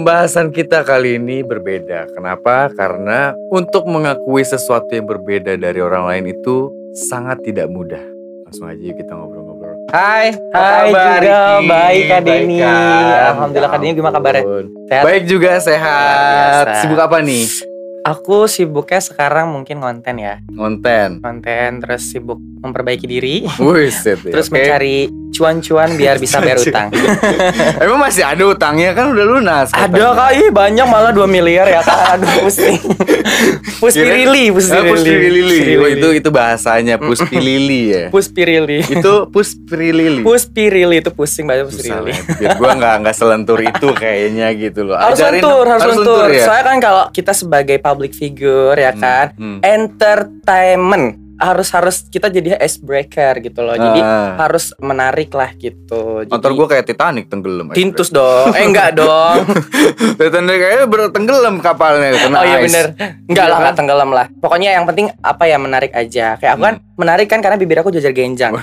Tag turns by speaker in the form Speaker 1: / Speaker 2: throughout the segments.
Speaker 1: Pembahasan kita kali ini berbeda. Kenapa? Karena untuk mengakui sesuatu yang berbeda dari orang lain itu sangat tidak mudah. Langsung aja yuk kita ngobrol-ngobrol. Hai,
Speaker 2: Hai
Speaker 1: kabar,
Speaker 2: juga,
Speaker 1: Riki?
Speaker 2: baik Kak
Speaker 1: kan?
Speaker 2: Alhamdulillah, Kak Denny gimana kabarnya? Sehat?
Speaker 1: Baik juga, sehat. Sibuk apa nih?
Speaker 2: Aku sibuknya sekarang mungkin konten ya.
Speaker 1: Konten.
Speaker 2: Konten terus sibuk memperbaiki diri.
Speaker 1: Wih, set ya.
Speaker 2: Terus
Speaker 1: Oke.
Speaker 2: mencari cuan-cuan biar bisa bayar utang.
Speaker 1: Emang masih ada utangnya kan udah lunas.
Speaker 2: Ada kak, ih banyak malah 2 miliar ya kak. Aduh pusing. Puspi
Speaker 1: Kirain-
Speaker 2: Rili, Puspi
Speaker 1: Ah, Puspi
Speaker 2: Rili.
Speaker 1: Lili.
Speaker 2: Puspi
Speaker 1: Oh, itu itu bahasanya Puspi Lili ya.
Speaker 2: Puspi Rili.
Speaker 1: itu Puspi Lili.
Speaker 2: Puspi Rili itu pusing banget Puspi
Speaker 1: Susah
Speaker 2: Rili.
Speaker 1: lah, biar gue nggak nggak selentur itu kayaknya gitu loh.
Speaker 2: Harus
Speaker 1: Ajarin
Speaker 2: lentur, harus lentur.
Speaker 1: ya.
Speaker 2: Soalnya kan kalau kita sebagai public figure ya kan,
Speaker 1: Hmm.
Speaker 2: entertainment harus harus kita jadi ice breaker gitu loh. Jadi
Speaker 1: Ah.
Speaker 2: harus menarik lah gitu. Jadi,
Speaker 1: Motor gue kayak Titanic tenggelam.
Speaker 2: tintus dong. Eh enggak dong.
Speaker 1: Titanic kayaknya bertenggelam kapalnya kena
Speaker 2: oh iya
Speaker 1: ice.
Speaker 2: bener. Enggak
Speaker 1: Iya
Speaker 2: lah,
Speaker 1: kan?
Speaker 2: enggak tenggelam lah. Pokoknya yang penting apa ya menarik aja. Kayak aku kan menarik kan karena bibir aku jajar genjang. Oh,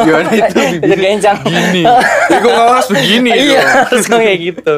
Speaker 1: Gimana itu
Speaker 2: jajar
Speaker 1: bibir
Speaker 2: genjang.
Speaker 1: gini? Ya gue harus begini
Speaker 2: Iya,
Speaker 1: dong.
Speaker 2: harus kayak gitu.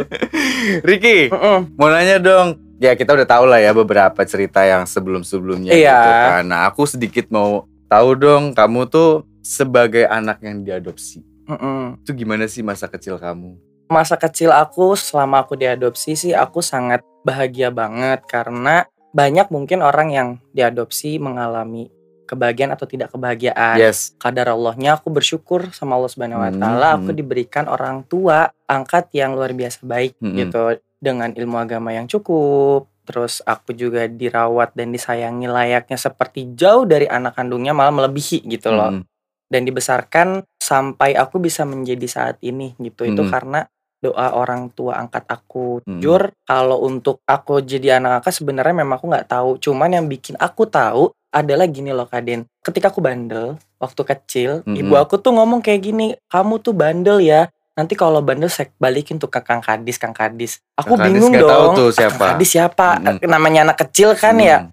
Speaker 1: Ricky,
Speaker 2: Mm-mm.
Speaker 1: mau nanya dong. Ya kita udah tahu lah ya beberapa cerita yang sebelum-sebelumnya
Speaker 2: Iya.
Speaker 1: gitu kan. Nah aku sedikit mau tahu dong kamu tuh sebagai anak yang diadopsi.
Speaker 2: Mm-mm.
Speaker 1: Itu gimana sih masa kecil kamu?
Speaker 2: Masa kecil aku selama aku diadopsi sih aku sangat bahagia banget karena banyak mungkin orang yang diadopsi mengalami kebahagiaan atau tidak kebahagiaan.
Speaker 1: Yes.
Speaker 2: kadar Allahnya aku bersyukur sama Allah Subhanahu wa
Speaker 1: Hmm,
Speaker 2: taala aku
Speaker 1: hmm.
Speaker 2: diberikan orang tua angkat yang luar biasa baik
Speaker 1: Hmm.
Speaker 2: gitu dengan ilmu agama yang cukup terus aku juga dirawat dan disayangi layaknya seperti jauh dari anak kandungnya malah melebihi gitu loh
Speaker 1: Hmm.
Speaker 2: dan dibesarkan sampai aku bisa menjadi saat ini gitu itu
Speaker 1: Hmm.
Speaker 2: karena doa orang tua angkat aku
Speaker 1: Hmm.
Speaker 2: jujur kalau untuk aku jadi anak angkat sebenarnya memang aku nggak tahu cuman yang bikin aku tahu adalah gini loh Kaden ketika aku bandel waktu kecil
Speaker 1: Hmm.
Speaker 2: ibu aku tuh ngomong kayak gini kamu tuh bandel ya nanti kalau bandel saya balikin tuh ke Kang Kadis Kang Kadis. Aku
Speaker 1: Kang Kadis
Speaker 2: bingung
Speaker 1: tahu
Speaker 2: dong.
Speaker 1: tuh
Speaker 2: "Ah,
Speaker 1: siapa."
Speaker 2: Kang Kadis siapa?
Speaker 1: Hmm.
Speaker 2: namanya anak kecil kan ya.
Speaker 1: Hmm.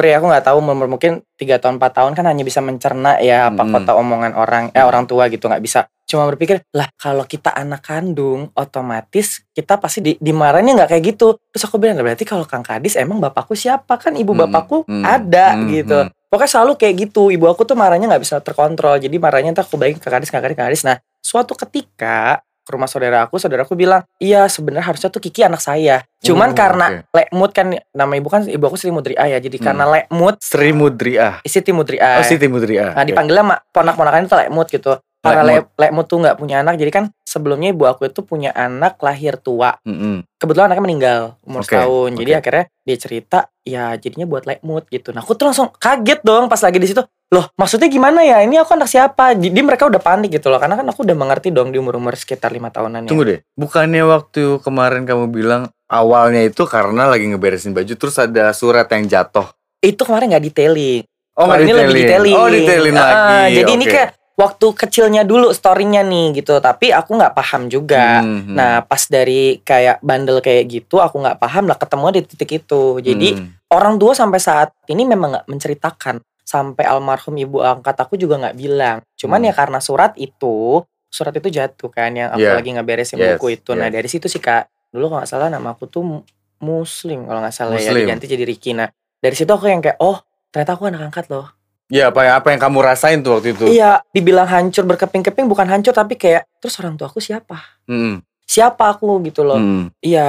Speaker 2: ya aku nggak tahu umur mungkin tiga tahun 4 tahun kan hanya bisa mencerna ya apa
Speaker 1: Mm.
Speaker 2: kota omongan orang eh orang tua gitu nggak bisa. Cuma berpikir lah kalau kita anak kandung otomatis kita pasti di, dimarahinnya nggak kayak gitu. Terus aku bilang "Lah, berarti kalau Kang Kadis emang bapakku siapa? Kan ibu
Speaker 1: Mm,
Speaker 2: bapakku
Speaker 1: mm,
Speaker 2: ada
Speaker 1: mm,
Speaker 2: gitu.
Speaker 1: Mm.
Speaker 2: pokoknya selalu kayak gitu. Ibu aku tuh marahnya nggak bisa terkontrol. Jadi marahnya entah aku balikin ke Kadis Kang Kadis Kang Kadis. Nah suatu ketika ke rumah saudara aku saudara aku bilang iya sebenarnya harusnya tuh Kiki anak saya cuman
Speaker 1: Oh,
Speaker 2: karena
Speaker 1: oke.
Speaker 2: Lekmut kan nama ibu kan ibu aku Sri Mudriah ya jadi
Speaker 1: Hmm.
Speaker 2: karena Lekmut
Speaker 1: Sri Mudriah.
Speaker 2: Siti Mudriah
Speaker 1: Oh, Siti Mudriah.
Speaker 2: nah
Speaker 1: Oke.
Speaker 2: dipanggilnya mak ponak-ponakan itu Lekmut gitu karena
Speaker 1: Lekmut.
Speaker 2: Le- Lekmut tuh nggak punya anak jadi kan sebelumnya ibu aku itu punya anak lahir tua
Speaker 1: Mm-mm.
Speaker 2: kebetulan anaknya meninggal umur
Speaker 1: Oke,
Speaker 2: setahun jadi
Speaker 1: oke.
Speaker 2: akhirnya dia cerita ya jadinya buat Lekmut gitu nah aku tuh langsung kaget dong pas lagi di situ loh maksudnya gimana ya ini aku anak siapa jadi mereka udah panik gitu loh karena kan aku udah mengerti dong di umur-umur sekitar lima tahunan ya
Speaker 1: Tunggu deh, bukannya waktu kemarin kamu bilang awalnya itu karena lagi ngeberesin baju terus ada surat yang jatuh.
Speaker 2: itu kemarin nggak detailing
Speaker 1: Oh,
Speaker 2: Kalau ini lebih detailing.
Speaker 1: Oh, detailing lagi.
Speaker 2: Jadi ini
Speaker 1: Oke.
Speaker 2: kayak waktu kecilnya dulu storynya nih gitu. Tapi aku nggak paham juga.
Speaker 1: Hmm, hmm.
Speaker 2: Nah pas dari kayak bandel kayak gitu aku nggak paham lah ketemu di titik itu. Jadi
Speaker 1: Hmm.
Speaker 2: orang tua sampai saat ini memang nggak menceritakan. Sampai almarhum ibu angkat aku juga nggak bilang. Cuman
Speaker 1: Hmm.
Speaker 2: ya karena surat itu, surat itu jatuh kan yang aku
Speaker 1: Yeah.
Speaker 2: lagi ngeberesin
Speaker 1: Yes,
Speaker 2: buku itu. Nah
Speaker 1: yes.
Speaker 2: dari situ sih kak. Dulu kalau nggak salah nama aku tuh Mu- Muslim kalau nggak salah ya
Speaker 1: Muslim.
Speaker 2: diganti jadi Riki. Nah dari situ aku yang kayak oh ternyata aku anak angkat loh.
Speaker 1: Ya apa yang apa yang kamu rasain tuh waktu itu?
Speaker 2: Iya, dibilang hancur berkeping-keping bukan hancur tapi kayak terus orang tua aku siapa?
Speaker 1: Hmm,
Speaker 2: Siapa aku gitu loh.
Speaker 1: hmm.
Speaker 2: Iya,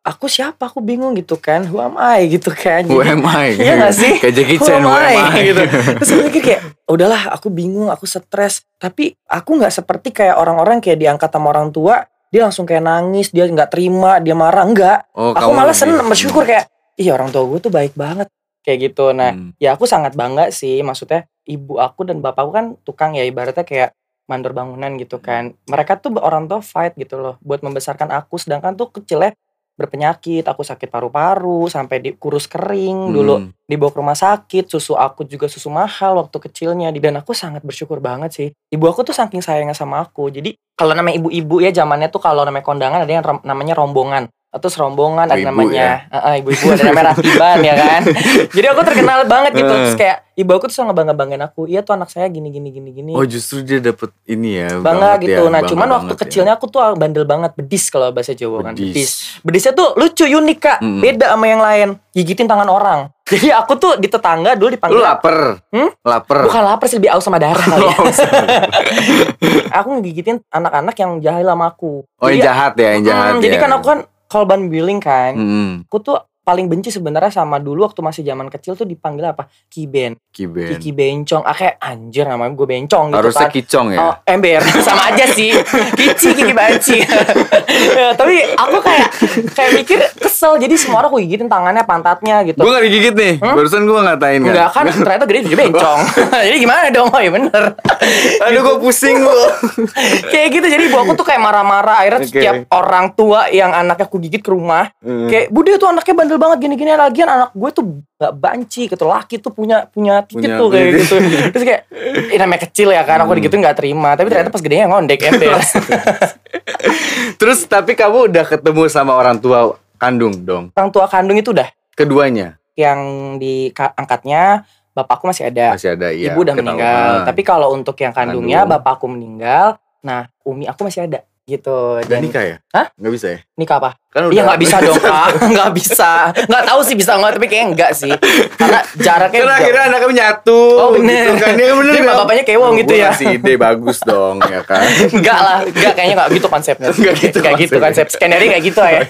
Speaker 2: aku siapa? Aku bingung gitu kan. Who am I gitu kan.
Speaker 1: Who am I?
Speaker 2: Iya nggak sih?
Speaker 1: Kayak Jackie
Speaker 2: Who
Speaker 1: Chan, who am
Speaker 2: I? Gitu. Terus aku mikir kayak udahlah aku bingung, aku stres. Tapi aku nggak seperti kayak orang-orang kayak diangkat sama orang tua, dia langsung kayak nangis, dia nggak terima, dia marah enggak.
Speaker 1: Oh,
Speaker 2: aku malah
Speaker 1: lebih-
Speaker 2: seneng bersyukur kayak iya orang tua gue tuh baik banget kayak gitu. Nah,
Speaker 1: Hmm.
Speaker 2: ya aku sangat bangga sih maksudnya ibu aku dan bapakku kan tukang ya ibaratnya kayak mandor bangunan gitu kan mereka tuh orang tua fight gitu loh buat membesarkan aku sedangkan tuh kecilnya berpenyakit aku sakit paru-paru sampai di kurus kering dulu
Speaker 1: Hmm.
Speaker 2: dibawa ke rumah sakit susu aku juga susu mahal waktu kecilnya dan aku sangat bersyukur banget sih ibu aku tuh saking sayangnya sama aku jadi kalau namanya ibu-ibu ya zamannya tuh kalau namanya kondangan ada yang namanya rombongan atau serombongan ada
Speaker 1: Ibu-ibu
Speaker 2: namanya eh, eh, ibu-ibu ada namanya Ratiban ya kan jadi aku terkenal banget gitu terus kayak ibu aku tuh selalu ngebangga-banggain aku iya tuh anak saya gini gini gini gini
Speaker 1: Oh justru dia dapet ini ya.
Speaker 2: bangga gitu
Speaker 1: ya,
Speaker 2: nah
Speaker 1: bangga
Speaker 2: cuman waktu
Speaker 1: ya.
Speaker 2: kecilnya aku tuh bandel banget bedis kalau bahasa Jawa kan
Speaker 1: Bedis.
Speaker 2: bedis bedisnya tuh lucu unik kak
Speaker 1: Mm-mm.
Speaker 2: beda sama yang lain gigitin tangan orang jadi aku tuh di tetangga dulu
Speaker 1: Lu
Speaker 2: dipanggil
Speaker 1: lapar?
Speaker 2: Hmm?
Speaker 1: Lapar.
Speaker 2: bukan lapar sih lebih aus sama darah kali ya.
Speaker 1: Oh,
Speaker 2: aku ngegigitin anak-anak yang jahil sama aku
Speaker 1: Oh yang
Speaker 2: Jadi-
Speaker 1: jahat ya, yang jahat
Speaker 2: Mm, jadi
Speaker 1: ya.
Speaker 2: kan aku kan kolban billing kan
Speaker 1: Mm-mm.
Speaker 2: aku tuh paling benci sebenarnya sama dulu waktu masih zaman kecil tuh dipanggil apa kiben
Speaker 1: Kiben.
Speaker 2: kiki bencong ah kayak anjir namanya gue bencong gitu
Speaker 1: Harusnya
Speaker 2: kan
Speaker 1: kicong ya.
Speaker 2: Oh, ember sama aja sih. Kici kiki banci. Ya, tapi aku kayak kayak mikir kesel jadi semua orang aku gigitin tangannya, pantatnya gitu.
Speaker 1: Gue gak digigit nih,
Speaker 2: Hmm?
Speaker 1: barusan gue ngatain kan.
Speaker 2: Enggak kan ternyata gede jadi bencong. jadi gimana dong? Oh ya bener.
Speaker 1: Aduh gue pusing gue.
Speaker 2: kayak gitu jadi ibu aku tuh kayak marah-marah akhirnya
Speaker 1: Oke.
Speaker 2: setiap orang tua yang anaknya aku gigit ke rumah
Speaker 1: Hmm.
Speaker 2: kayak bude tuh anaknya bandel banget gini-gini. Lagian anak gue tuh gak banci gitu. Laki tuh punya punya titik
Speaker 1: Punya
Speaker 2: tuh kayak gitu. Terus kayak ini namanya kecil ya kan aku
Speaker 1: Hmm.
Speaker 2: digituin gak terima. Tapi ternyata pas gedenya ngondek ember
Speaker 1: Terus tapi kamu udah ketemu sama orang tua kandung dong.
Speaker 2: orang tua kandung itu udah.
Speaker 1: Keduanya?
Speaker 2: Yang di ka- angkatnya bapakku masih ada.
Speaker 1: Masih ada iya.
Speaker 2: ibu udah
Speaker 1: ketahuan.
Speaker 2: meninggal tapi kalau untuk yang kandungnya
Speaker 1: Kandung.
Speaker 2: bapakku meninggal. Nah umi aku masih ada gitu
Speaker 1: Udah
Speaker 2: dan
Speaker 1: nikah ya?
Speaker 2: Hah?
Speaker 1: Nggak bisa ya?
Speaker 2: nikah apa
Speaker 1: Kan
Speaker 2: Iya nggak bisa dong kak, nggak bisa, nggak tahu sih bisa nggak tapi kayaknya enggak sih, karena jaraknya jauh.
Speaker 1: akhirnya anaknya menyatu
Speaker 2: Oh, bener.
Speaker 1: gitu kan. Ya, bener
Speaker 2: Jadi
Speaker 1: dong.
Speaker 2: bapaknya kewong
Speaker 1: Oh,
Speaker 2: gitu ya.
Speaker 1: Kasih ide bagus dong ya kan.
Speaker 2: Enggak lah, enggak kayaknya enggak gitu konsepnya.
Speaker 1: Nggak gitu
Speaker 2: Nggak gitu konsep skenario enggak gitu ya.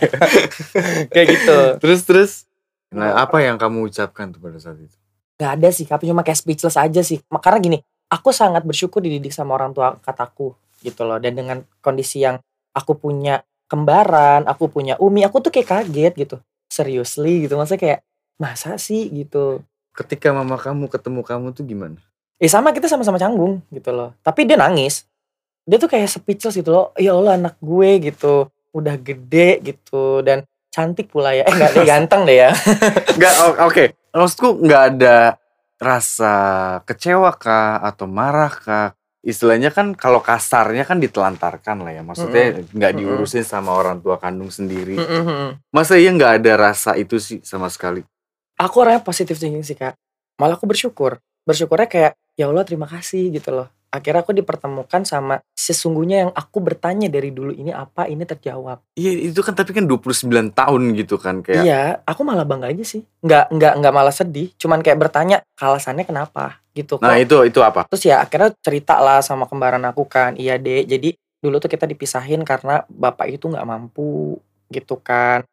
Speaker 2: kayak gitu.
Speaker 1: terus terus Nah, apa yang kamu ucapkan tuh pada saat itu?
Speaker 2: Enggak ada sih, tapi cuma kayak speechless aja sih. Karena gini, aku sangat bersyukur dididik sama orang tua kataku gitu loh. Dan dengan kondisi yang aku punya kembaran, aku punya umi, aku tuh kayak kaget gitu. Seriously gitu, maksudnya kayak masa sih gitu.
Speaker 1: Ketika mama kamu ketemu kamu tuh gimana?
Speaker 2: Eh sama kita sama-sama canggung gitu loh. Tapi dia nangis. Dia tuh kayak speechless gitu loh. Ya Allah anak gue gitu. Udah gede gitu. Dan cantik pula ya. Eh enggak dia ganteng deh ya.
Speaker 1: Enggak, o- oke. Maksudku nggak ada rasa kecewa kah atau marah kah? Istilahnya kan kalau kasarnya kan ditelantarkan lah ya. Maksudnya nggak
Speaker 2: Mm-mm.
Speaker 1: diurusin sama orang tua kandung sendiri.
Speaker 2: Mm-mm.
Speaker 1: Masa iya nggak ada rasa itu sih sama sekali?
Speaker 2: Aku orangnya positif thinking sih kak. Malah aku bersyukur. Bersyukurnya kayak ya Allah terima kasih gitu loh. Akhirnya aku dipertemukan sama sesungguhnya yang aku bertanya dari dulu ini apa ini terjawab.
Speaker 1: Iya itu kan tapi kan 29 tahun gitu kan kayak.
Speaker 2: Iya, aku malah bangga aja sih. Nggak nggak nggak malah sedih. Cuman kayak bertanya alasannya kenapa gitu.
Speaker 1: Nah
Speaker 2: Kok
Speaker 1: itu itu apa?
Speaker 2: terus ya akhirnya cerita lah sama kembaran aku kan iya deh jadi dulu tuh kita dipisahin karena bapak itu nggak mampu gitu kan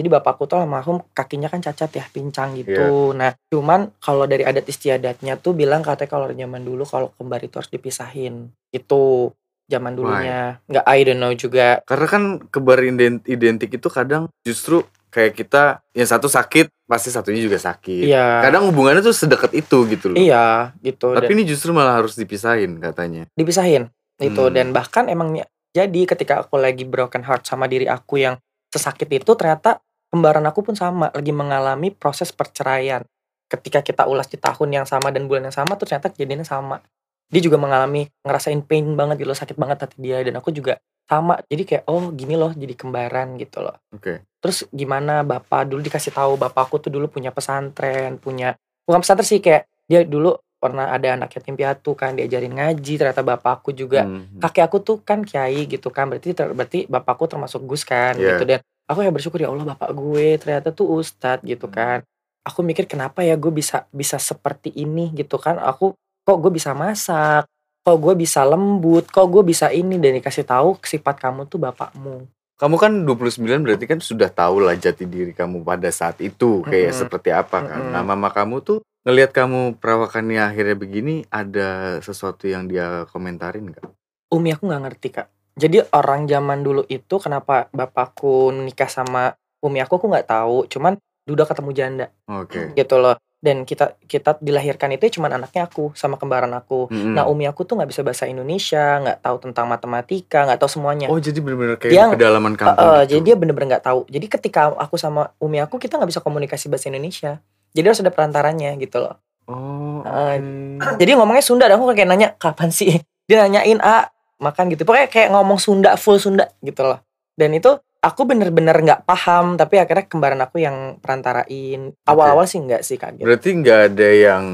Speaker 2: jadi bapakku tuh almarhum kakinya kan cacat ya pincang gitu. Nah cuman kalau dari adat istiadatnya tuh bilang katanya kalau zaman dulu kalau kembar itu harus dipisahin. Itu zaman dulunya. Nggak I don't know juga.
Speaker 1: Karena kan kebar ident- identik itu kadang justru kayak kita yang satu sakit pasti satunya juga sakit.
Speaker 2: iya.
Speaker 1: Kadang hubungannya tuh sedekat itu gitu loh.
Speaker 2: iya gitu.
Speaker 1: Tapi
Speaker 2: Dan-
Speaker 1: ini justru malah harus dipisahin katanya.
Speaker 2: dipisahin itu
Speaker 1: Hmm.
Speaker 2: dan bahkan emang jadi ketika aku lagi broken heart sama diri aku yang sesakit itu ternyata kembaran aku pun sama lagi mengalami proses perceraian ketika kita ulas di tahun yang sama dan bulan yang sama tuh ternyata kejadiannya sama dia juga mengalami ngerasain pain banget gitu loh sakit banget hati dia dan aku juga sama jadi kayak oh gini loh jadi kembaran gitu loh
Speaker 1: Oke.
Speaker 2: terus gimana bapak dulu dikasih tahu bapakku tuh dulu punya pesantren punya bukan pesantren sih kayak dia dulu pernah ada anak yatim piatu kan diajarin ngaji ternyata bapakku juga
Speaker 1: Hmm.
Speaker 2: kakek aku tuh kan kiai gitu kan berarti ter- berarti bapakku termasuk gus kan
Speaker 1: Iya.
Speaker 2: gitu dan aku ya bersyukur ya Allah bapak gue ternyata tuh ustadz gitu
Speaker 1: Hmm.
Speaker 2: kan aku mikir kenapa ya gue bisa bisa seperti ini gitu kan aku kok gue bisa masak kok gue bisa lembut kok gue bisa ini dan dikasih tahu sifat kamu tuh bapakmu
Speaker 1: Kamu kan 29 berarti kan sudah tahu lah jati diri kamu pada saat itu kayak
Speaker 2: Mm-mm.
Speaker 1: seperti apa kan.
Speaker 2: Mm-mm.
Speaker 1: Nah, mama kamu tuh ngelihat kamu perawakannya akhirnya begini ada sesuatu yang dia komentarin nggak?
Speaker 2: Umi aku nggak ngerti kak. Jadi orang zaman dulu itu kenapa bapakku nikah sama Umi aku aku nggak tahu. Cuman Duda ketemu janda
Speaker 1: Oke.
Speaker 2: gitu loh. Dan kita kita dilahirkan itu cuman anaknya aku sama kembaran aku.
Speaker 1: Mm-mm.
Speaker 2: Nah Umi aku tuh nggak bisa bahasa Indonesia, nggak tahu tentang matematika, nggak tahu semuanya.
Speaker 1: Oh jadi benar-benar kayak
Speaker 2: Dia-
Speaker 1: pedalaman
Speaker 2: Eh,
Speaker 1: kampung
Speaker 2: eh,
Speaker 1: gitu.
Speaker 2: jadi dia bener-bener nggak tahu. Jadi ketika aku sama Umi aku kita nggak bisa komunikasi bahasa Indonesia. Jadi harus ada perantaranya gitu loh.
Speaker 1: Oh.
Speaker 2: Eh,
Speaker 1: oke.
Speaker 2: Jadi ngomongnya Sunda, dan aku kayak nanya kapan sih? Dia nanyain A makan gitu. Pokoknya kayak ngomong Sunda full Sunda gitu loh. Dan itu aku bener-bener nggak paham tapi akhirnya kembaran aku yang perantarain awal-awal sih nggak sih kaget
Speaker 1: Berarti nggak ada yang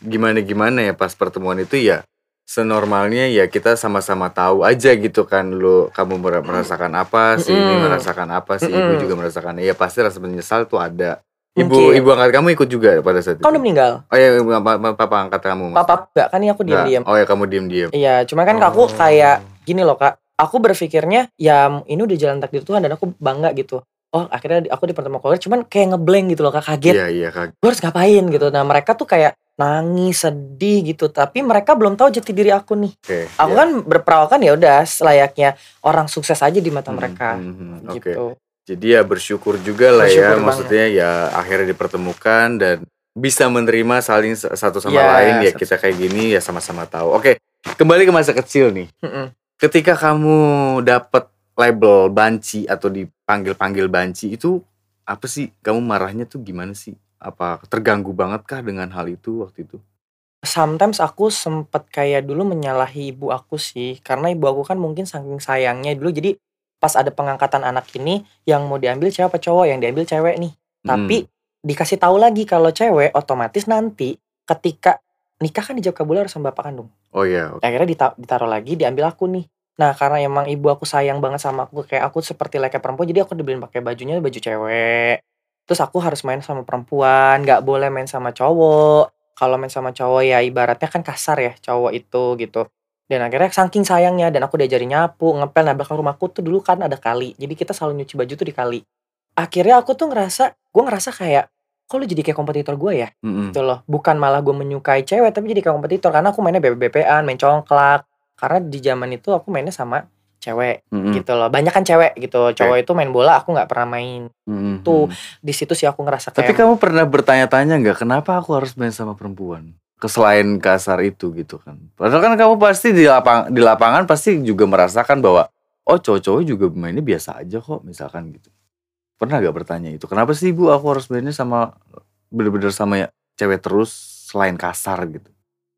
Speaker 1: gimana-gimana ya pas pertemuan itu ya senormalnya ya kita sama-sama tahu aja gitu kan lo kamu mer- merasakan apa si ini merasakan apa si ibu
Speaker 2: Mm-mm.
Speaker 1: juga merasakan ya pasti rasa menyesal tuh ada ibu
Speaker 2: Mungkin.
Speaker 1: ibu angkat kamu ikut juga pada saat itu?
Speaker 2: kamu udah meninggal?
Speaker 1: Oh ya ibu- papa, papa angkat kamu maksudnya?
Speaker 2: papa nggak kan ini aku diam-diam
Speaker 1: oh ya kamu diem
Speaker 2: iya cuma kan aku kayak gini loh kak. Aku berpikirnya ya ini udah jalan takdir Tuhan dan aku bangga gitu. Oh akhirnya di- aku dipertemukan keluarga cuman kayak ngeblank gitu loh kak. Kaget.
Speaker 1: Iya iya kak
Speaker 2: gue harus ngapain gitu. Nah mereka tuh kayak nangis sedih gitu. Tapi mereka belum tahu jati diri aku nih.
Speaker 1: Oke
Speaker 2: aku
Speaker 1: iya.
Speaker 2: kan berperawakan ya udah selayaknya orang sukses aja di mata
Speaker 1: Hmm,
Speaker 2: mereka.
Speaker 1: hmm, hmm, oke.
Speaker 2: Gitu
Speaker 1: Jadi ya bersyukur juga lah ya,
Speaker 2: Bersyukur
Speaker 1: maksudnya ya akhirnya dipertemukan dan bisa menerima saling satu sama
Speaker 2: Iya,
Speaker 1: lain ya kita kayak gini ya sama-sama tahu. Oke, kembali ke masa kecil nih.
Speaker 2: Mm-mm.
Speaker 1: Ketika kamu dapat label banci atau dipanggil-panggil banci itu apa sih? Kamu marahnya tuh gimana sih? Apa terganggu banget kah dengan hal itu waktu itu?
Speaker 2: sometimes aku sempet kayak dulu menyalahi ibu aku sih karena ibu aku kan mungkin saking sayangnya dulu jadi pas ada pengangkatan anak ini yang mau diambil cewek apa cowok yang diambil cewek nih. Tapi dikasih tahu lagi kalau cewek otomatis nanti ketika nikah kan dijawab kabul harus sama bapak kandung.
Speaker 1: Hmm. Oh iya, oke.
Speaker 2: akhirnya dita- ditaruh lagi diambil aku nih. Nah karena emang ibu aku sayang banget sama aku kayak aku seperti layaknya perempuan jadi aku dibeliin pakai bajunya baju cewek. Terus aku harus main sama perempuan nggak boleh main sama cowok. Kalau main sama cowok ya ibaratnya kan kasar ya cowok itu gitu dan akhirnya saking sayangnya dan aku diajarin nyapu ngepel nah belakang rumahku tuh dulu kan ada kali. Jadi kita selalu nyuci baju tuh di kali. Akhirnya aku tuh ngerasa gue ngerasa kayak kok lu jadi kayak kompetitor gue ya?
Speaker 1: Mm-mm.
Speaker 2: gitu loh. Bukan malah gue menyukai cewek tapi jadi kayak kompetitor. Karena aku mainnya BBBPan main congklak. Karena di zaman itu aku mainnya sama cewek
Speaker 1: Mm-mm.
Speaker 2: gitu loh. Banyak kan cewek gitu. Cowok itu main bola aku nggak pernah main.
Speaker 1: Mm-mm.
Speaker 2: Tuh, di situ sih aku ngerasa
Speaker 1: Tapi
Speaker 2: kayak
Speaker 1: kamu pernah bertanya-tanya nggak kenapa aku harus main sama perempuan? Keselain kasar itu gitu kan. Padahal kan kamu pasti di lapang di lapangan pasti juga merasakan bahwa oh cowok-cowok juga mainnya biasa aja kok misalkan gitu. Pernah gak bertanya itu? Kenapa sih ibu aku harus mainnya sama bener-bener sama ya, cewek terus selain kasar gitu?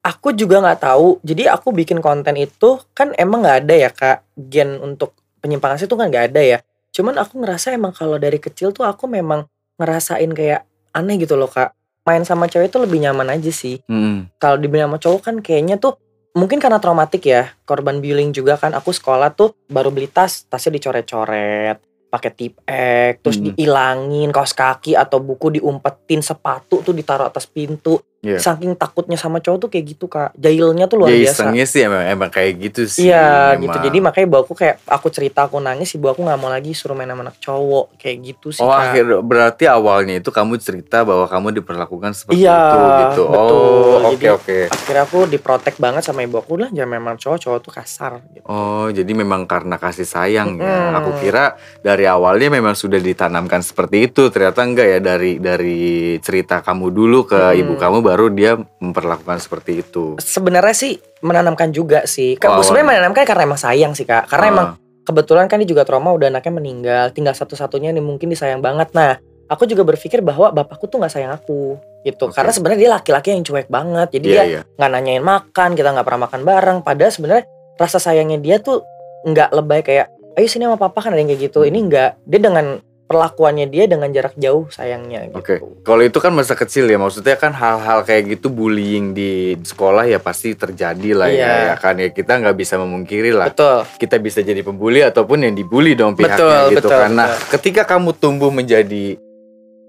Speaker 2: aku juga nggak tahu jadi aku bikin konten itu kan emang nggak ada ya kak gen untuk penyimpangan itu kan nggak ada ya cuman aku ngerasa emang kalau dari kecil tuh aku memang ngerasain kayak aneh gitu loh kak main sama cewek itu lebih nyaman aja sih
Speaker 1: Hmm.
Speaker 2: kalau dibilang sama cowok kan kayaknya tuh mungkin karena traumatik ya korban bullying juga kan aku sekolah tuh baru beli tas tasnya dicoret-coret pakai tip ek terus
Speaker 1: Hmm.
Speaker 2: dihilangin kaos kaki atau buku diumpetin sepatu tuh ditaruh atas pintu
Speaker 1: Iya.
Speaker 2: saking takutnya sama cowok tuh kayak gitu kak jahilnya tuh luar
Speaker 1: Ya
Speaker 2: biasa
Speaker 1: isengnya sih emang, emang kayak gitu sih.
Speaker 2: Iya gitu jadi makanya ibu aku kayak aku cerita aku nangis ibu aku nggak mau lagi suruh main sama anak cowok kayak gitu sih
Speaker 1: Oh
Speaker 2: kak
Speaker 1: akhir berarti awalnya itu kamu cerita bahwa kamu diperlakukan seperti
Speaker 2: Iya,
Speaker 1: itu gitu.
Speaker 2: betul.
Speaker 1: Oh oke oke.
Speaker 2: akhirnya aku diprotek banget sama ibu aku lah jangan memang cowok cowok tuh kasar gitu.
Speaker 1: Oh, jadi memang karena kasih sayang ya.
Speaker 2: Mm-mm.
Speaker 1: Aku kira dari awalnya memang sudah ditanamkan seperti itu. Ternyata enggak ya dari dari cerita kamu dulu ke
Speaker 2: Mm-mm.
Speaker 1: ibu kamu baru dia memperlakukan seperti itu.
Speaker 2: sebenarnya sih menanamkan juga sih. Kak,
Speaker 1: Oh,
Speaker 2: sebenarnya menanamkan karena emang sayang sih kak. Karena
Speaker 1: Ah,
Speaker 2: emang kebetulan kan dia juga trauma udah anaknya meninggal, tinggal satu-satunya nih mungkin disayang banget. Nah, aku juga berpikir bahwa bapakku tuh nggak sayang aku gitu.
Speaker 1: Oke.
Speaker 2: Karena sebenarnya dia laki-laki yang cuek banget. Jadi
Speaker 1: iya
Speaker 2: dia
Speaker 1: iya.
Speaker 2: nggak nanyain makan, kita nggak pernah makan bareng. Padahal sebenarnya rasa sayangnya dia tuh nggak lebay kayak, ayo sini sama papa kan ada yang kayak gitu.
Speaker 1: Hmm.
Speaker 2: Ini nggak. Dia dengan perlakuannya dia dengan jarak jauh sayangnya gitu.
Speaker 1: Oke. Kalau itu kan masa kecil ya, maksudnya kan hal-hal kayak gitu bullying di sekolah ya pasti terjadi lah
Speaker 2: Iya.
Speaker 1: ya, ya kan ya kita nggak bisa memungkiri lah.
Speaker 2: Betul.
Speaker 1: Kita bisa jadi pembuli ataupun yang dibully dong pihaknya
Speaker 2: Betul,
Speaker 1: gitu
Speaker 2: betul,
Speaker 1: kan. Nah,
Speaker 2: betul.
Speaker 1: ketika kamu tumbuh menjadi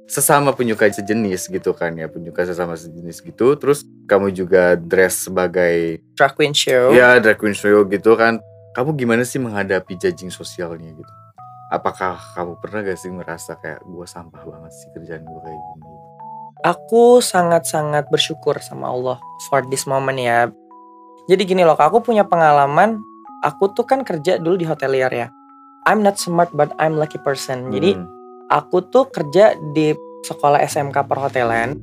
Speaker 1: sesama penyuka sejenis gitu kan ya, penyuka sesama sejenis gitu, terus kamu juga dress sebagai
Speaker 2: Drag queen show.
Speaker 1: ya drag queen show gitu kan. Kamu gimana sih menghadapi judging sosialnya gitu? Apakah kamu pernah gak sih merasa kayak gue sampah banget sih kerjaan gue kayak gini?
Speaker 2: Aku sangat-sangat bersyukur sama Allah for this moment ya. Jadi gini loh, aku punya pengalaman. Aku tuh kan kerja dulu di hotelier ya. I'm not smart but I'm lucky person. Jadi
Speaker 1: Hmm.
Speaker 2: aku tuh kerja di sekolah SMK perhotelan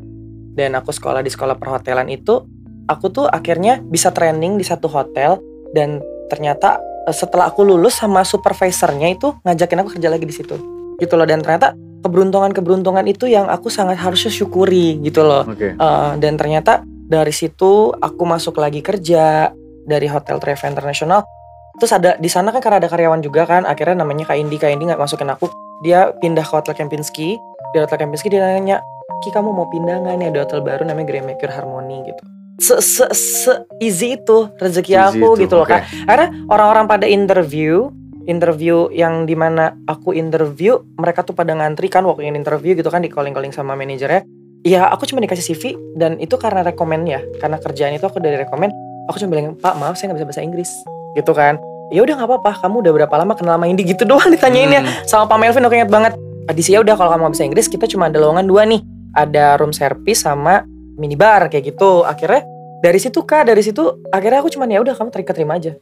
Speaker 2: dan aku sekolah di sekolah perhotelan itu aku tuh akhirnya bisa training di satu hotel dan ternyata setelah aku lulus sama supervisornya itu ngajakin aku kerja lagi di situ. Gitu loh dan ternyata keberuntungan-keberuntungan itu yang aku sangat harusnya syukuri gitu loh.
Speaker 1: Oke.
Speaker 2: Eh, dan ternyata dari situ aku masuk lagi kerja dari hotel Treva International. Terus ada di sana kan karena ada karyawan juga kan akhirnya namanya Kak Indi Kak Indi nggak masukin aku. Dia pindah ke hotel Kempinski. Di hotel Kempinski dia nanya Ki kamu mau pindah nggak nih? Ada hotel baru namanya Grandmaker Harmony gitu se se se easy itu rezeki
Speaker 1: Easy
Speaker 2: aku
Speaker 1: itu,
Speaker 2: gitu loh
Speaker 1: oke.
Speaker 2: Kak. Karena orang-orang pada interview interview yang di mana aku interview mereka tuh pada ngantri kan waktu yang interview gitu kan di calling calling sama manajernya. Ya aku cuma dikasih CV dan itu karena rekomen ya karena kerjaan itu aku dari rekomen aku cuma bilang pak maaf saya nggak bisa bahasa Inggris. Gitu kan. Ya udah nggak apa-apa. Kamu udah berapa lama kenal sama Indi? Gitu doang ditanyainnya
Speaker 1: Hmm.
Speaker 2: sama Pak Melvin aku ingat banget. Adisi ya udah kalau kamu bisa Inggris kita cuma ada lowongan dua nih. Ada room service sama minibar kayak gitu. Akhirnya dari situ kak dari situ akhirnya aku cuman ya udah kamu terima terima aja.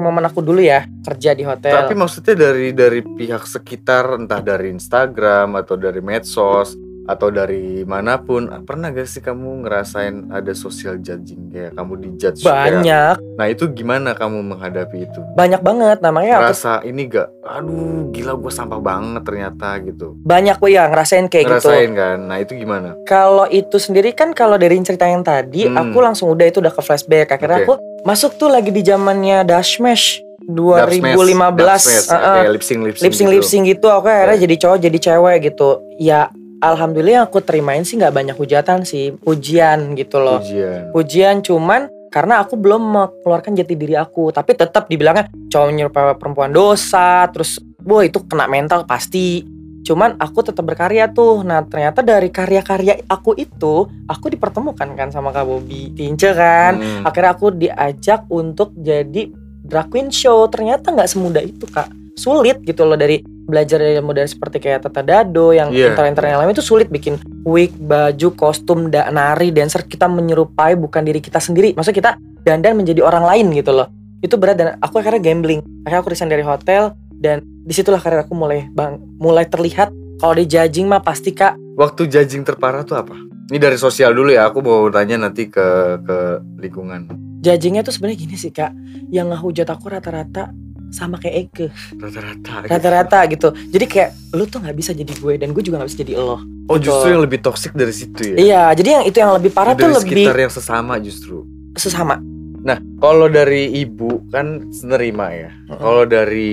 Speaker 2: Momen aku dulu ya kerja di hotel.
Speaker 1: Tapi maksudnya dari dari pihak sekitar entah dari Instagram atau dari medsos atau dari mana pun pernah gak sih kamu ngerasain ada social judging kayak kamu dijudge kayak-
Speaker 2: banyak
Speaker 1: Nah itu gimana kamu menghadapi itu?
Speaker 2: banyak banget namanya aku
Speaker 1: Rasa ini gak, aduh gila gue sampah banget ternyata gitu.
Speaker 2: banyak gue ya ngerasain kayak gitu
Speaker 1: Ngerasain kan? Nah itu gimana?
Speaker 2: kalau itu sendiri kan kalau dari cerita yang tadi
Speaker 1: Hmm.
Speaker 2: aku langsung udah itu udah ke flashback akhirnya
Speaker 1: Oke.
Speaker 2: aku masuk tuh lagi di zamannya Dashmesh
Speaker 1: Dub smash,
Speaker 2: 2015
Speaker 1: dub smash,
Speaker 2: Uh-uh.
Speaker 1: kayak lip sync lip sync
Speaker 2: lip sync
Speaker 1: gitu.
Speaker 2: gitu aku akhirnya
Speaker 1: Oke.
Speaker 2: jadi cowok jadi cewek gitu ya alhamdulillah yang aku terimain sih nggak banyak hujatan sih. Pujian gitu loh.
Speaker 1: Ujian.
Speaker 2: pujian cuman karena aku belum mengeluarkan jati diri aku. Tapi tetap dibilangnya cowok menyerupai perempuan dosa terus boh itu kena mental pasti. Cuman aku tetap berkarya tuh. Nah ternyata dari karya-karya aku itu aku dipertemukan kan sama Kak Bobby Tince kan.
Speaker 1: Hmm.
Speaker 2: akhirnya aku diajak untuk jadi drag queen show. Ternyata nggak semudah itu kak. Sulit gitu loh dari belajar dari model seperti kayak Tata Dado yang
Speaker 1: Iya.
Speaker 2: intern-intern yang lain itu sulit bikin wig baju kostum da nari dancer kita menyerupai bukan diri kita sendiri maksudnya kita dandan menjadi orang lain gitu loh itu berat dan aku akhirnya gambling akhirnya aku resign dari hotel dan di situlah karir aku mulai bang mulai terlihat kalau di judging mah pasti kak
Speaker 1: Waktu judging terparah tuh apa? Ini dari sosial dulu ya, aku mau tanya nanti ke ke lingkungan.
Speaker 2: judgingnya tuh sebenarnya gini sih kak yang ngehujat aku rata-rata sama kayak Eke
Speaker 1: Rata-rata. gitu.
Speaker 2: rata-rata gitu jadi kayak lu tuh nggak bisa jadi gue dan gue juga nggak bisa jadi lo
Speaker 1: Oh
Speaker 2: Gitu.
Speaker 1: justru yang lebih toksik dari situ ya?
Speaker 2: iya jadi yang itu yang lebih parah
Speaker 1: dari
Speaker 2: tuh lebih
Speaker 1: sekitar yang sesama justru.
Speaker 2: sesama
Speaker 1: Nah, kalau dari ibu kan menerima ya.
Speaker 2: Mm-mm.
Speaker 1: Kalau dari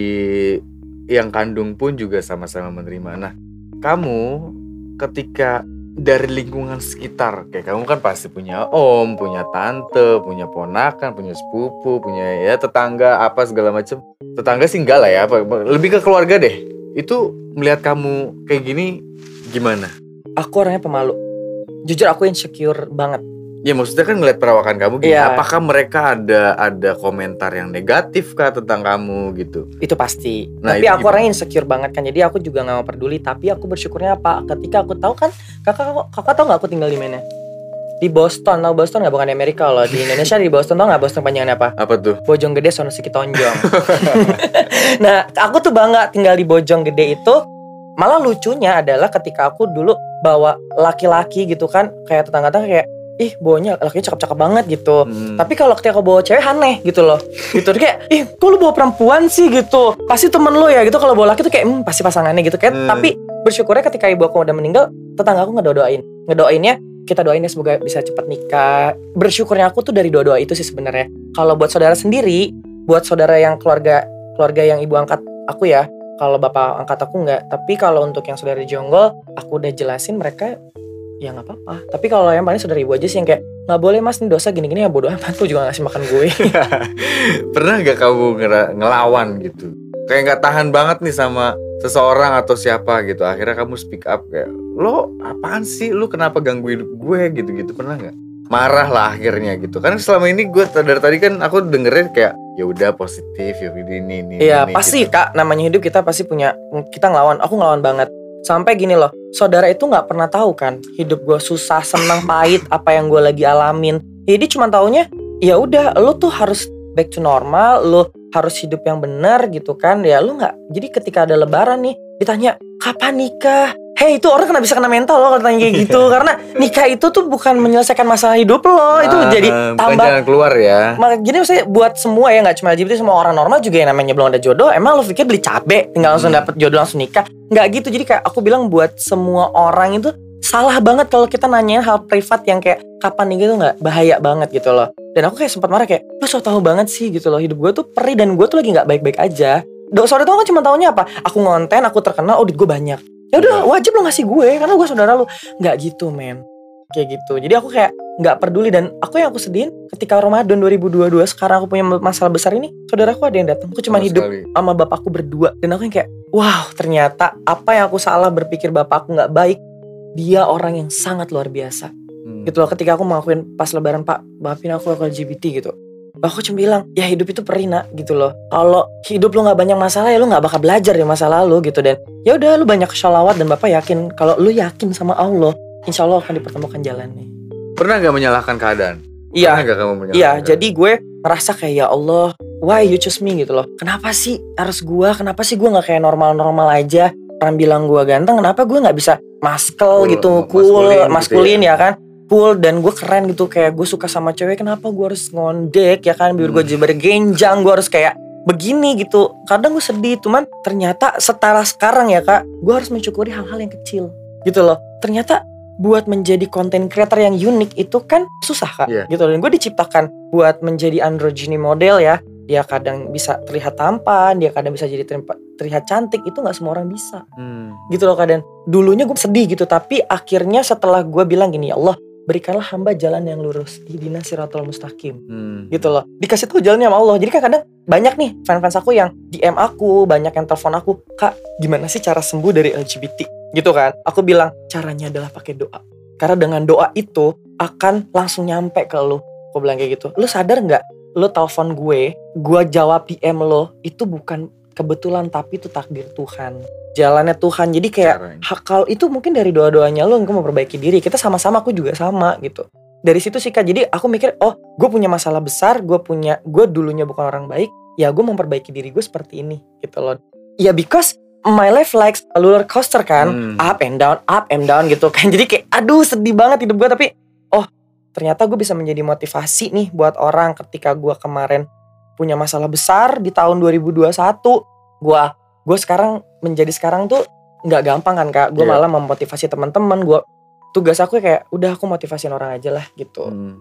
Speaker 1: yang kandung pun juga sama-sama menerima. Nah, kamu ketika dari lingkungan sekitar, kayak kamu kan pasti punya om, punya tante, punya ponakan, punya sepupu, punya ya tetangga apa segala macam. Tetangga sih enggak lah ya, apa- lebih ke keluarga deh. Itu melihat kamu kayak gini gimana?
Speaker 2: aku orangnya pemalu jujur aku insecure banget
Speaker 1: Ya maksudnya kan ngeliat perawakan kamu gini,
Speaker 2: Iya.
Speaker 1: apakah mereka ada ada komentar yang negatif kah tentang kamu gitu?
Speaker 2: itu pasti
Speaker 1: Nah,
Speaker 2: tapi
Speaker 1: itu
Speaker 2: aku
Speaker 1: gimana?
Speaker 2: orangnya insecure banget kan jadi aku juga nggak mau peduli tapi aku bersyukurnya apa ketika aku tahu kan kakak kakak tahu nggak aku tinggal di mana di Boston tahu Boston nggak bukan di Amerika loh di Indonesia di Boston tau nggak Boston panjangannya apa
Speaker 1: Apa tuh?
Speaker 2: Bojong Gede Sono Siki Tonjong. nah, aku tuh bangga tinggal di Bojong Gede itu. Malah lucunya adalah ketika aku dulu bawa laki-laki gitu kan, kayak tetangga-tetangga kayak, ih bawanya lakinya cakep-cakep banget gitu.
Speaker 1: Hmm.
Speaker 2: Tapi kalau ketika aku bawa cewek aneh gitu loh. Gitu kayak, ih kok lu bawa perempuan sih gitu. Pasti temen lu ya gitu kalau bawa laki tuh kayak, hmm pasti pasangannya gitu kan.
Speaker 1: Hmm.
Speaker 2: Tapi bersyukurnya ketika ibu aku udah meninggal, tetangga aku ngedoain. Ngedoainnya kita doain ya semoga bisa cepat nikah. Bersyukurnya aku tuh dari doa-doa itu sih sebenarnya. Kalau buat saudara sendiri, buat saudara yang keluarga keluarga yang ibu angkat aku ya, kalau bapak angkat aku nggak. Tapi kalau untuk yang saudara jonggol, aku udah jelasin mereka ya nggak apa-apa. Tapi kalau yang paling saudara ibu aja sih yang kayak nggak boleh mas ini dosa gini-gini ya bodoh amat tuh juga ngasih makan gue.
Speaker 1: Pernah gak kamu ngelawan gitu? Kayak nggak tahan banget nih sama seseorang atau siapa gitu. Akhirnya kamu speak up kayak, lo apaan sih? Lu kenapa ganggu hidup gue gitu-gitu? Pernah nggak? Marah lah akhirnya gitu. Kan selama ini gue dari tadi kan aku dengerin kayak ya udah positif ya ini ini.
Speaker 2: Iya pasti
Speaker 1: gitu.
Speaker 2: kak namanya hidup kita pasti punya kita ngelawan. Aku ngelawan banget. Sampai gini loh, saudara itu nggak pernah tahu kan hidup gue susah, senang, pahit, apa yang gue lagi alamin. Jadi cuma taunya ya udah, lo tuh harus back to normal, lo harus hidup yang benar gitu kan. Ya lo nggak. Jadi ketika ada Lebaran nih, ditanya kapan nikah? Hei itu orang kena bisa kena mental loh kalau tanya kayak gitu karena nikah itu tuh bukan menyelesaikan masalah hidup lo itu
Speaker 1: Ah,
Speaker 2: jadi tambah
Speaker 1: jalan keluar ya.
Speaker 2: Mak- Jadi maksudnya buat semua ya nggak cuma LGBT semua orang normal juga yang namanya belum ada jodoh. Emang lo pikir beli cabe tinggal langsung
Speaker 1: Hmm.
Speaker 2: dapet jodoh langsung nikah? Nggak gitu. Jadi kayak aku bilang buat semua orang itu salah banget kalau kita nanyain hal privat yang kayak kapan nih gitu nggak bahaya banget gitu loh dan aku kayak sempat marah kayak lo so tau banget sih gitu loh hidup gue tuh perih dan gue tuh lagi nggak baik-baik aja Do, saudara tuh kan cuma taunya apa aku ngonten aku terkenal audit gue banyak ya udah wajib lo ngasih gue karena gue saudara lo. Nggak gitu men. Kayak gitu. Jadi aku kayak nggak peduli. Dan aku yang aku sedihin ketika Ramadan 2022 sekarang aku punya masalah besar ini saudaraku ada yang datang. Aku cuma hidup
Speaker 1: sekali.
Speaker 2: sama bapakku berdua. Dan aku yang kayak wow ternyata apa yang aku salah berpikir bapakku nggak baik dia orang yang sangat luar biasa.
Speaker 1: Hmm.
Speaker 2: gitu loh ketika aku ngakuin pas lebaran pak maafin aku aku LGBT gitu aku cuma bilang ya hidup itu perih nak gitu loh kalau hidup lu nggak banyak masalah ya lu nggak bakal belajar dari masa lalu gitu dan ya udah lu banyak sholawat dan bapak yakin kalau lu yakin sama Allah insya Allah akan dipertemukan jalannya
Speaker 1: Pernah gak menyalahkan keadaan?
Speaker 2: iya
Speaker 1: Pernah gak kamu menyalahkan
Speaker 2: Iya,
Speaker 1: keadaan?
Speaker 2: jadi gue merasa kayak ya Allah, why you choose me gitu loh. Kenapa sih harus gue? Kenapa sih gue nggak kayak normal-normal aja? Orang bilang gue ganteng, kenapa gue nggak bisa maskel
Speaker 1: Cool,
Speaker 2: gitu,
Speaker 1: maskulin
Speaker 2: cool,
Speaker 1: gitu
Speaker 2: maskulin
Speaker 1: ya.
Speaker 2: ya kan? Cool dan gue keren gitu kayak gue suka sama cewek. Kenapa gue harus ngondek ya kan? Biar gue
Speaker 1: Hmm.
Speaker 2: jadi bergenjang, gue harus kayak begini gitu. Kadang gue sedih, cuman ternyata setara sekarang ya kak, gue harus mensyukuri hal-hal yang kecil gitu loh. Ternyata buat menjadi content creator yang unik itu kan susah kak
Speaker 1: Iya.
Speaker 2: gitu dan gue diciptakan buat menjadi androgyny model ya dia kadang bisa terlihat tampan dia kadang bisa jadi terlihat, terlihat cantik itu nggak semua orang bisa
Speaker 1: Hmm.
Speaker 2: gitu loh kadang dulunya gue sedih gitu tapi akhirnya setelah gue bilang gini ya Allah berikanlah hamba jalan yang lurus ihdina siratal mustaqim.
Speaker 1: Hmm.
Speaker 2: gitu loh. Dikasih tahu jalannya sama Allah. Jadi kan kadang banyak nih fans-fans aku yang DM aku banyak yang telepon aku kak gimana sih cara sembuh dari LGBT gitu kan. Aku bilang caranya adalah pakai doa. Karena dengan doa itu akan langsung nyampe ke lu. Aku bilang kayak gitu. Lu sadar nggak? Lu telepon gue gue jawab DM lo itu bukan kebetulan tapi itu takdir Tuhan jalannya Tuhan. Jadi kayak hakal itu mungkin dari doa-doanya lo engkau memperbaiki diri kita sama-sama aku juga sama gitu. Dari situ sih kak jadi aku mikir oh gue punya masalah besar gue punya gue dulunya bukan orang baik ya gue memperbaiki diri gue seperti ini gitu loh. Ya because my life like a roller coaster kan.
Speaker 1: Hmm.
Speaker 2: up and down up and down gitu kan. Jadi kayak aduh sedih banget hidup gue tapi oh ternyata gue bisa menjadi motivasi nih buat orang ketika gue kemarin punya masalah besar di tahun 2021 gue gue sekarang menjadi sekarang tuh nggak gampang kan kak gue
Speaker 1: Iya.
Speaker 2: malah memotivasi teman-teman gue tugas aku kayak udah aku motivasiin orang aja lah gitu
Speaker 1: Hmm.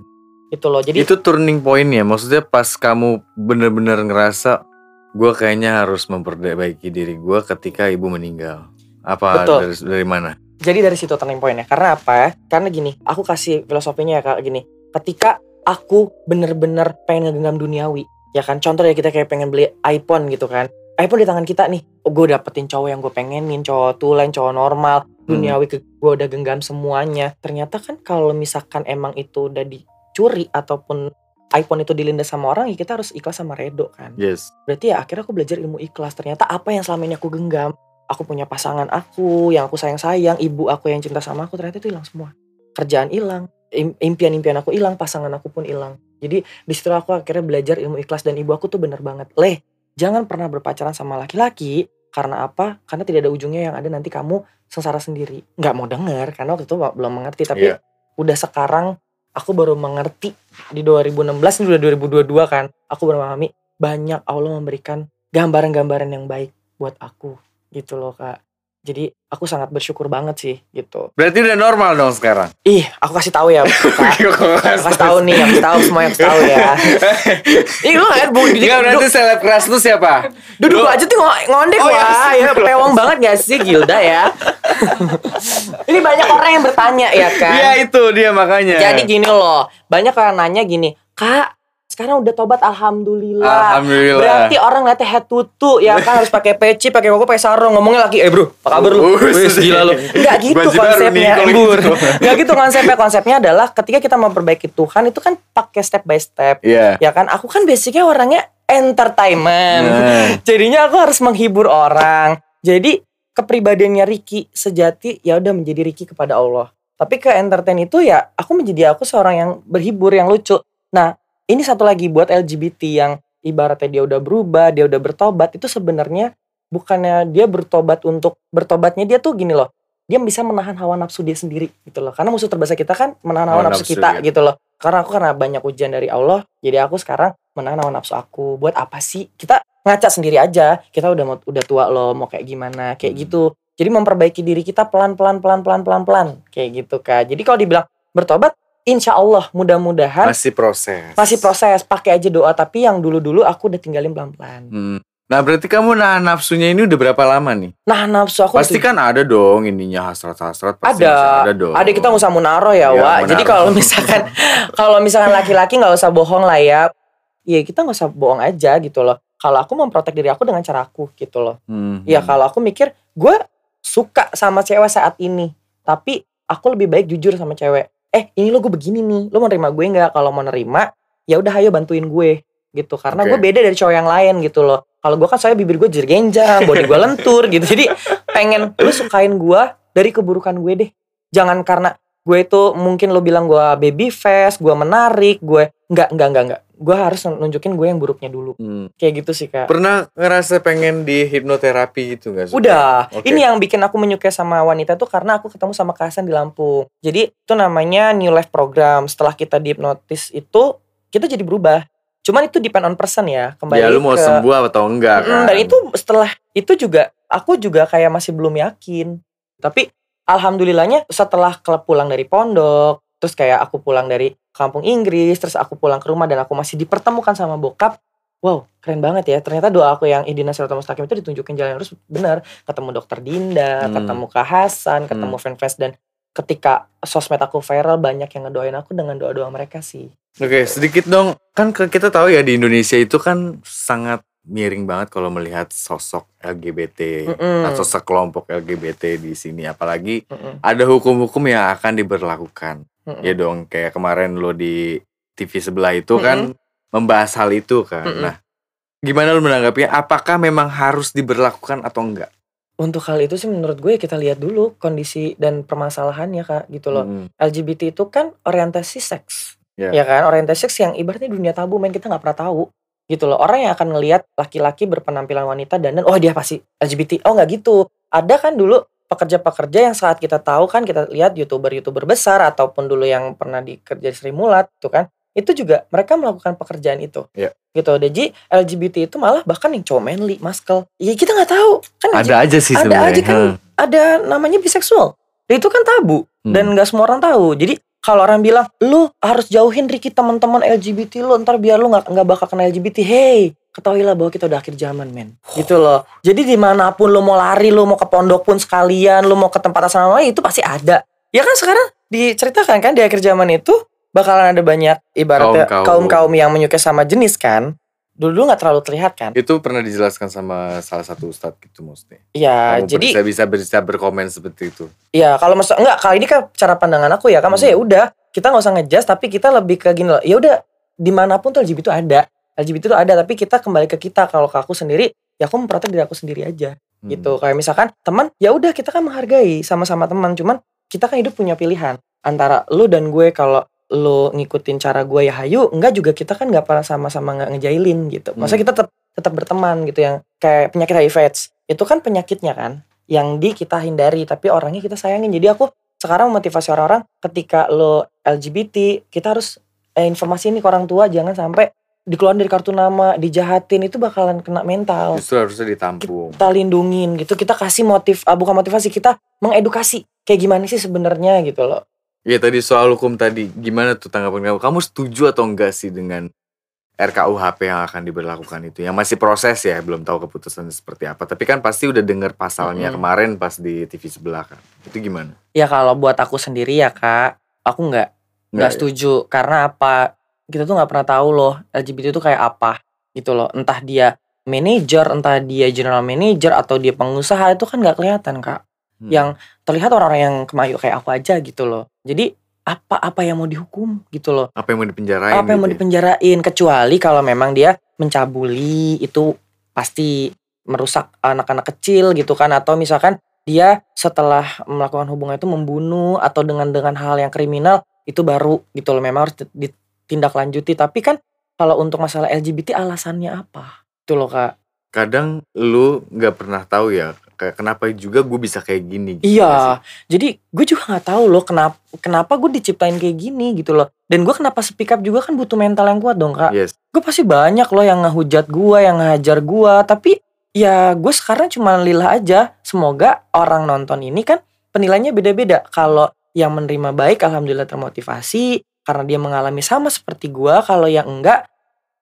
Speaker 2: itu loh jadi
Speaker 1: itu turning point ya maksudnya pas kamu bener-bener ngerasa gue kayaknya harus memperbaiki diri gue ketika ibu meninggal apa
Speaker 2: Betul.
Speaker 1: dari, dari mana
Speaker 2: Jadi dari situ turning point ya. Karena apa ya? Karena gini, aku kasih filosofinya ya kak gini. Ketika aku bener-bener pengen ngegenggam duniawi, ya kan? Contoh ya kita kayak pengen beli iPhone gitu kan. iPhone di tangan kita nih. Oh, gue dapetin cowok yang gue pengenin, cowok tulen, cowok normal, duniawi ke gue udah genggam semuanya. Ternyata kan kalau misalkan emang itu udah dicuri ataupun iPhone itu dilindas sama orang, ya kita harus ikhlas sama redo kan.
Speaker 1: yes
Speaker 2: Berarti ya akhirnya aku belajar ilmu ikhlas. Ternyata apa yang selama ini aku genggam, aku punya pasangan aku yang aku sayang-sayang, ibu aku yang cinta sama aku, ternyata itu hilang semua. Kerjaan hilang, im- impian-impian aku hilang, pasangan aku pun hilang. Jadi di situ aku akhirnya belajar ilmu ikhlas dan ibu aku tuh bener banget. Leh, jangan pernah berpacaran sama laki-laki karena apa? Karena tidak ada ujungnya yang ada nanti kamu sengsara sendiri. Nggak mau denger karena waktu itu belum mengerti. Tapi
Speaker 1: Iya.
Speaker 2: udah sekarang aku baru mengerti di 2016 ini udah 2022 kan. Aku baru memahami banyak Allah memberikan gambaran-gambaran yang baik buat aku gitu loh kak. Jadi aku sangat bersyukur banget sih gitu.
Speaker 1: berarti udah normal dong sekarang
Speaker 2: Ih, aku kasih tahu ya. Aku kasih tahu nih, aku kasih tahu semua yang tahu ya. Ih, lu nggak bu,
Speaker 1: Enggak berarti seleb keras lu siapa?
Speaker 2: duduk aja tuh ngo- ngondek
Speaker 1: Oh, iya,
Speaker 2: wah, ya pewong banget gak sih Gilda ya? Ini banyak orang yang bertanya ya kan.
Speaker 1: Iya itu dia makanya.
Speaker 2: Jadi gini loh, banyak orang nanya gini, Kak, sekarang udah tobat alhamdulillah.
Speaker 1: Alhamdulillah.
Speaker 2: Berarti orang ngeliatnya head toe ya kan harus pakai peci, pakai koko, pakai sarung, ngomongnya lagi, eh bro, apa kabar lu?
Speaker 1: Wih,
Speaker 2: gila lu. Enggak gitu
Speaker 1: Baju
Speaker 2: konsepnya, embur.
Speaker 1: gitu.
Speaker 2: Enggak gitu konsepnya. Konsepnya adalah ketika kita memperbaiki Tuhan itu kan pakai step by step.
Speaker 1: Iya.
Speaker 2: Ya kan, aku kan basicnya orangnya entertainment.
Speaker 1: Nah,
Speaker 2: Jadinya aku harus menghibur orang. Jadi kepribadiannya Ricky sejati ya udah menjadi Ricky kepada Allah. Tapi ke entertain itu ya aku menjadi aku seorang yang berhibur yang lucu. Nah ini satu lagi buat LGBT yang ibaratnya dia udah berubah, dia udah bertobat itu sebenarnya bukannya dia bertobat untuk bertobatnya dia tuh gini loh. Dia bisa menahan hawa nafsu dia sendiri gitu loh. Karena musuh terbesar kita kan menahan hawa,
Speaker 1: Hawa
Speaker 2: nafsu,
Speaker 1: nafsu,
Speaker 2: kita
Speaker 1: ya.
Speaker 2: gitu loh. Karena aku karena banyak ujian dari Allah, jadi aku sekarang menahan hawa nafsu aku. Buat apa sih? Kita ngaca sendiri aja. Kita udah mau udah tua loh, mau kayak gimana, kayak
Speaker 1: Hmm.
Speaker 2: gitu. Jadi memperbaiki diri kita pelan-pelan pelan-pelan pelan-pelan kayak gitu kak. Jadi kalau dibilang bertobat, insya Allah mudah-mudahan
Speaker 1: Masih proses.
Speaker 2: masih proses. Pakai aja doa. Tapi yang dulu-dulu aku udah tinggalin pelan-pelan.
Speaker 1: Hmm. Nah berarti kamu nahan nafsunya ini udah berapa lama nih?
Speaker 2: Nah nafsu aku
Speaker 1: Pasti kan ada dong ininya hasrat-hasrat. pasti
Speaker 2: ada,
Speaker 1: ada dong.
Speaker 2: ada kita nggak usah munaro ya,
Speaker 1: Iya,
Speaker 2: Wak. Jadi kalau misalkan kalau misalkan laki-laki nggak usah bohong lah ya. Iya kita nggak usah bohong aja gitu loh. Kalau aku memprotek diri aku dengan cara aku gitu loh.
Speaker 1: Hmm.
Speaker 2: Ya kalau aku mikir gue suka sama cewek saat ini, tapi aku lebih baik jujur sama cewek. Eh ini lo gue begini nih, lo mau nerima gue nggak? Kalau mau nerima, ya udah ayo bantuin gue gitu. Karena
Speaker 1: Oke.
Speaker 2: gue beda dari cowok yang lain gitu loh. Kalau gue kan saya bibir gue jergenjang, body gue lentur gitu. Jadi pengen lu sukain gue dari keburukan gue deh. Jangan karena gue itu mungkin lo bilang gue baby face, gue menarik, gue nggak nggak nggak nggak. Gue harus nunjukin gue yang buruknya dulu.
Speaker 1: Hmm.
Speaker 2: Kayak gitu sih kak.
Speaker 1: Pernah ngerasa pengen di hipnoterapi gitu gak?
Speaker 2: Udah,
Speaker 1: Oke.
Speaker 2: ini yang bikin aku menyukai sama wanita tuh karena aku ketemu sama Kak Hasan di Lampung. Jadi itu namanya New Life Program. Setelah kita dihipnotis itu kita jadi berubah. Cuman itu depend on person ya. Kembali
Speaker 1: Ya lu mau
Speaker 2: ke,
Speaker 1: sembuh atau enggak kan?
Speaker 2: Dan itu setelah itu juga aku juga kayak masih belum yakin. Tapi alhamdulillahnya setelah klub pulang dari pondok, terus kayak aku pulang dari kampung Inggris, terus aku pulang ke rumah dan aku masih dipertemukan sama bokap. Wow, keren banget ya. Ternyata doa aku yang Idina Siratul Mustaqim itu ditunjukin jalan yang lurus benar. Ketemu dokter Dinda,
Speaker 1: Hmm.
Speaker 2: ketemu Kak Hasan, ketemu fans-fans dan ketika sosmed aku viral banyak yang ngedoain aku dengan doa-doa mereka sih.
Speaker 1: Oke, sedikit dong. Kan kita tahu ya di Indonesia itu kan sangat miring banget kalau melihat sosok LGBT
Speaker 2: Mm-mm.
Speaker 1: atau sekelompok LGBT di sini. Apalagi
Speaker 2: Mm-mm.
Speaker 1: ada hukum-hukum yang akan diberlakukan.
Speaker 2: Mm-mm.
Speaker 1: Ya dong, kayak kemarin lo di TV sebelah itu kan membahas hal itu kan.
Speaker 2: Mm-mm.
Speaker 1: Nah, gimana lo menanggapinya? Apakah memang harus diberlakukan atau enggak?
Speaker 2: Untuk hal itu sih menurut gue kita lihat dulu kondisi dan permasalahannya kak gitu loh.
Speaker 1: Mm,
Speaker 2: LGBT itu kan orientasi seks,
Speaker 1: Ya.
Speaker 2: ya kan? Orientasi seks yang ibaratnya dunia tabu, main kita nggak pernah tahu gitu loh. Orang yang akan ngelihat laki-laki berpenampilan wanita dan dan oh dia pasti LGBT. Oh nggak gitu. Ada kan dulu pekerja-pekerja yang saat kita tahu kan kita lihat youtuber-youtuber besar ataupun dulu yang pernah dikerja di Sri Mulat tuh kan itu juga mereka melakukan pekerjaan itu
Speaker 1: Iya.
Speaker 2: gitu jadi LGBT itu malah bahkan yang cowok manly maskel ya kita nggak tahu kan
Speaker 1: Ada aja sih
Speaker 2: ada
Speaker 1: sebenarnya.
Speaker 2: aja kan ada namanya biseksual Dan itu kan tabu
Speaker 1: Hmm.
Speaker 2: dan nggak semua orang tahu jadi kalau orang bilang lu harus jauhin Ricky teman-teman LGBT lu ntar biar lu nggak nggak bakal kena LGBT hey ketahuilah bahwa kita udah akhir zaman men. Gitu loh. Jadi di mana pun lu mau lari lu mau ke pondok pun sekalian lu mau ke tempat asrama itu pasti ada. Ya kan sekarang diceritakan kan di akhir zaman itu bakalan ada banyak ibaratnya
Speaker 1: Kaum-kaum.
Speaker 2: kaum kaum yang menyukai sama jenis kan dulu nggak terlalu terlihat kan
Speaker 1: Itu pernah dijelaskan sama salah satu ustadz gitu maksudnya.
Speaker 2: ya
Speaker 1: Kamu
Speaker 2: jadi
Speaker 1: bisa bisa bisa berkomen seperti itu.
Speaker 2: Iya, kalau maksud enggak kali ini kan cara pandangan aku ya, kan maksudnya ya udah kita nggak usah ngejudge tapi kita lebih ke gini loh. Ya udah di mana pun tuh LGBT itu ada, LGBT itu ada tapi kita kembali ke kita kalau ke aku sendiri ya aku memprotek diri aku sendiri aja
Speaker 1: Hmm.
Speaker 2: gitu. Kayak misalkan teman ya udah kita kan menghargai sama-sama teman, cuman kita kan hidup punya pilihan antara lu dan gue kalau lu ngikutin cara gue ya hayu, enggak juga kita kan nggak pernah sama-sama nggak ngejailin gitu. Maksudnya kita tetap tetap berteman gitu yang kayak penyakit HIV AIDS. Itu kan penyakitnya kan yang di kita hindari tapi orangnya kita sayangin. Jadi aku sekarang memotivasi orang-orang ketika lo LGBT kita harus eh, informasi ini ke orang tua jangan sampai dikeluarin dari kartu nama, dijahatin itu bakalan kena mental.
Speaker 1: Justru harusnya ditampung.
Speaker 2: Kita lindungin gitu, kita kasih motif, ah, bukan motivasi, kita mengedukasi kayak gimana sih sebenarnya gitu loh.
Speaker 1: Iya tadi soal hukum tadi, gimana tuh tanggapan kamu? Kamu setuju atau enggak sih dengan RKUHP yang akan diberlakukan itu? Yang masih proses ya, belum tahu keputusannya seperti apa. Tapi kan pasti udah denger pasalnya
Speaker 2: Mm-mm.
Speaker 1: kemarin pas di TV sebelah kan. Itu gimana?
Speaker 2: Ya kalau buat aku sendiri ya kak, aku nggak nggak
Speaker 1: ya?
Speaker 2: setuju karena apa? Kita tuh nggak pernah tahu loh LGBT itu kayak apa gitu loh. Entah dia manajer, entah dia general manager atau dia pengusaha itu kan nggak kelihatan kak.
Speaker 1: Hmm.
Speaker 2: Yang terlihat orang-orang yang kemayu kayak aku aja gitu loh. Jadi apa apa yang mau dihukum gitu loh.
Speaker 1: apa yang mau dipenjarain?
Speaker 2: apa yang mau
Speaker 1: gitu ya?
Speaker 2: dipenjarain kecuali kalau memang dia mencabuli itu pasti merusak anak-anak kecil gitu kan atau misalkan dia setelah melakukan hubungan itu membunuh atau dengan dengan hal yang kriminal itu baru gitu loh memang harus ditindaklanjuti tapi kan kalau untuk masalah LGBT alasannya apa itu loh kak
Speaker 1: Kadang lu nggak pernah tahu ya, kenapa juga gue bisa kayak gini. gitu
Speaker 2: Iya, jadi gue juga nggak tahu loh kenapa kenapa gue diciptain kayak gini gitu loh. Dan gue kenapa speak up juga kan butuh mental yang kuat dong kak.
Speaker 1: Yes.
Speaker 2: Gue pasti banyak loh yang ngehujat gue, yang ngehajar gue, tapi ya gue sekarang cuma lillah aja semoga orang nonton ini kan penilaiannya beda-beda kalau yang menerima baik alhamdulillah termotivasi karena dia mengalami sama seperti gue kalau yang enggak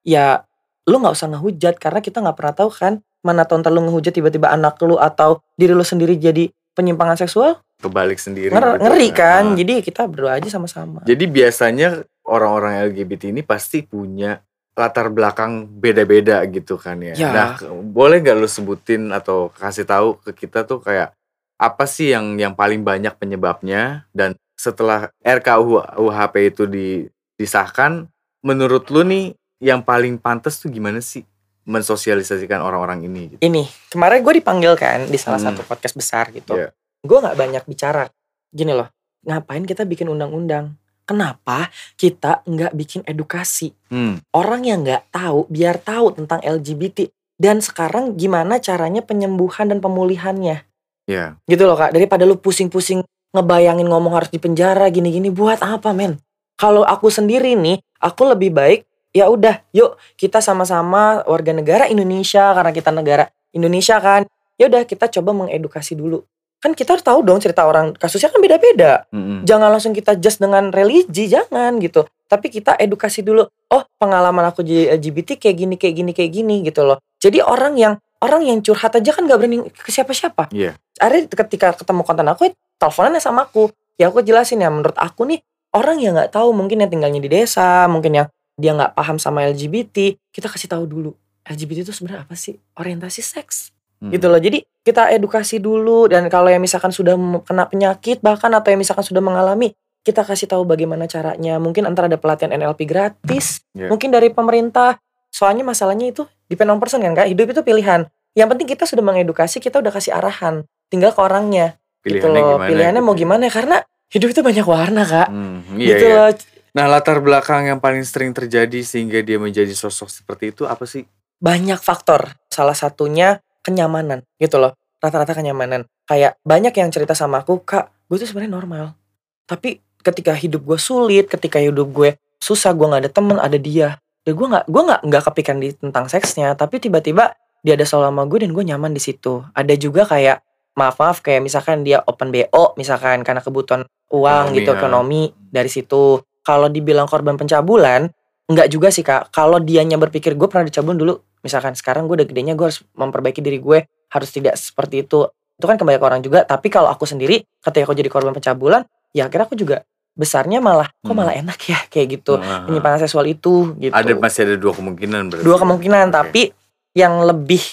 Speaker 2: ya lu nggak usah ngehujat karena kita nggak pernah tahu kan mana tahun lu ngehujat tiba-tiba anak lu atau diri lu sendiri jadi penyimpangan seksual
Speaker 1: Kebalik sendiri.
Speaker 2: Nger-
Speaker 1: gitu.
Speaker 2: ngeri kan
Speaker 1: Nah.
Speaker 2: jadi kita berdoa aja sama-sama
Speaker 1: Jadi biasanya orang-orang LGBT ini pasti punya latar belakang beda-beda gitu kan ya.
Speaker 2: Ya.
Speaker 1: Nah, boleh nggak lu sebutin atau kasih tahu ke kita tuh kayak apa sih yang yang paling banyak penyebabnya dan setelah RKUHP itu di- disahkan, menurut lu nih yang paling pantas tuh gimana sih mensosialisasikan orang-orang ini? Gitu?
Speaker 2: ini kemarin gue dipanggil kan di salah
Speaker 1: Hmm.
Speaker 2: satu podcast besar gitu
Speaker 1: Iya.
Speaker 2: gue nggak banyak bicara gini loh ngapain kita bikin undang-undang kenapa kita nggak bikin edukasi
Speaker 1: Hmm,
Speaker 2: orang yang nggak tahu biar tahu tentang LGBT dan sekarang gimana caranya penyembuhan dan pemulihannya
Speaker 1: ya.
Speaker 2: gitu loh kak daripada lu pusing-pusing ngebayangin ngomong harus di penjara gini-gini buat apa men kalau aku sendiri nih aku lebih baik ya udah yuk kita sama-sama warga negara Indonesia karena kita negara Indonesia kan. Ya udah kita coba mengedukasi dulu. Kan kita harus tahu dong cerita orang kasusnya kan beda-beda.
Speaker 1: Mm-mm.
Speaker 2: jangan langsung kita just dengan religi jangan gitu. Tapi kita edukasi dulu oh pengalaman aku jadi LGBT kayak gini kayak gini kayak gini gitu loh. Jadi orang yang orang yang curhat aja kan gak berani ke siapa-siapa.
Speaker 1: Iya.
Speaker 2: akhirnya ketika ketemu konten aku ya teleponannya sama aku. Ya aku jelasin ya menurut aku nih orang yang nggak tahu mungkin yang tinggalnya di desa mungkin yang dia nggak paham sama LGBT kita kasih tahu dulu LGBT itu sebenarnya apa sih? Orientasi seks.
Speaker 1: Hmm.
Speaker 2: gitu loh. Jadi kita edukasi dulu dan kalau yang misalkan sudah kena penyakit bahkan atau yang misalkan sudah mengalami kita kasih tahu bagaimana caranya. Mungkin antara ada pelatihan NLP gratis
Speaker 1: Iya.
Speaker 2: mungkin dari pemerintah. Soalnya masalahnya itu depend on person kan kak? Hidup itu pilihan. Yang penting kita sudah mengedukasi kita udah kasih arahan. Tinggal ke orangnya. Gitu
Speaker 1: Pilihannya
Speaker 2: loh.
Speaker 1: gimana?
Speaker 2: pilihannya
Speaker 1: gitu
Speaker 2: mau gimana? Karena hidup itu banyak warna kak.
Speaker 1: Hmm, iya,
Speaker 2: gitu
Speaker 1: iya.
Speaker 2: loh
Speaker 1: Nah, latar belakang yang paling sering terjadi sehingga dia menjadi sosok seperti itu apa sih?
Speaker 2: banyak faktor. Salah satunya kenyamanan gitu loh. Rata-rata kenyamanan. Kayak banyak yang cerita sama aku kak gue tuh sebenarnya normal. Tapi ketika hidup gue sulit ketika hidup gue susah gue nggak ada temen ada dia. Dan gue nggak gue nggak nggak kepikiran di tentang seksnya tapi tiba-tiba dia ada selalu sama gue dan gue nyaman di situ. Ada juga kayak maaf maaf kayak misalkan dia open bo misalkan karena kebutuhan uang
Speaker 1: Ekonomi,
Speaker 2: gitu
Speaker 1: ya.
Speaker 2: ekonomi dari situ kalau dibilang korban pencabulan Enggak juga sih kak. Kalau dianya berpikir gue pernah dicabulin dulu Misalkan sekarang gue udah gedenya gue harus memperbaiki diri gue Harus tidak seperti itu. Itu kan kembali ke orang juga Tapi kalau aku sendiri Ketika aku jadi korban pencabulan Ya akhirnya aku juga Besarnya malah Kok
Speaker 1: Hmm.
Speaker 2: malah enak ya? Kayak gitu.
Speaker 1: Nah,
Speaker 2: Penyimpangan seksual itu gitu.
Speaker 1: Ada masih ada dua kemungkinan berarti.
Speaker 2: Dua kemungkinan
Speaker 1: Oke.
Speaker 2: Tapi Yang lebih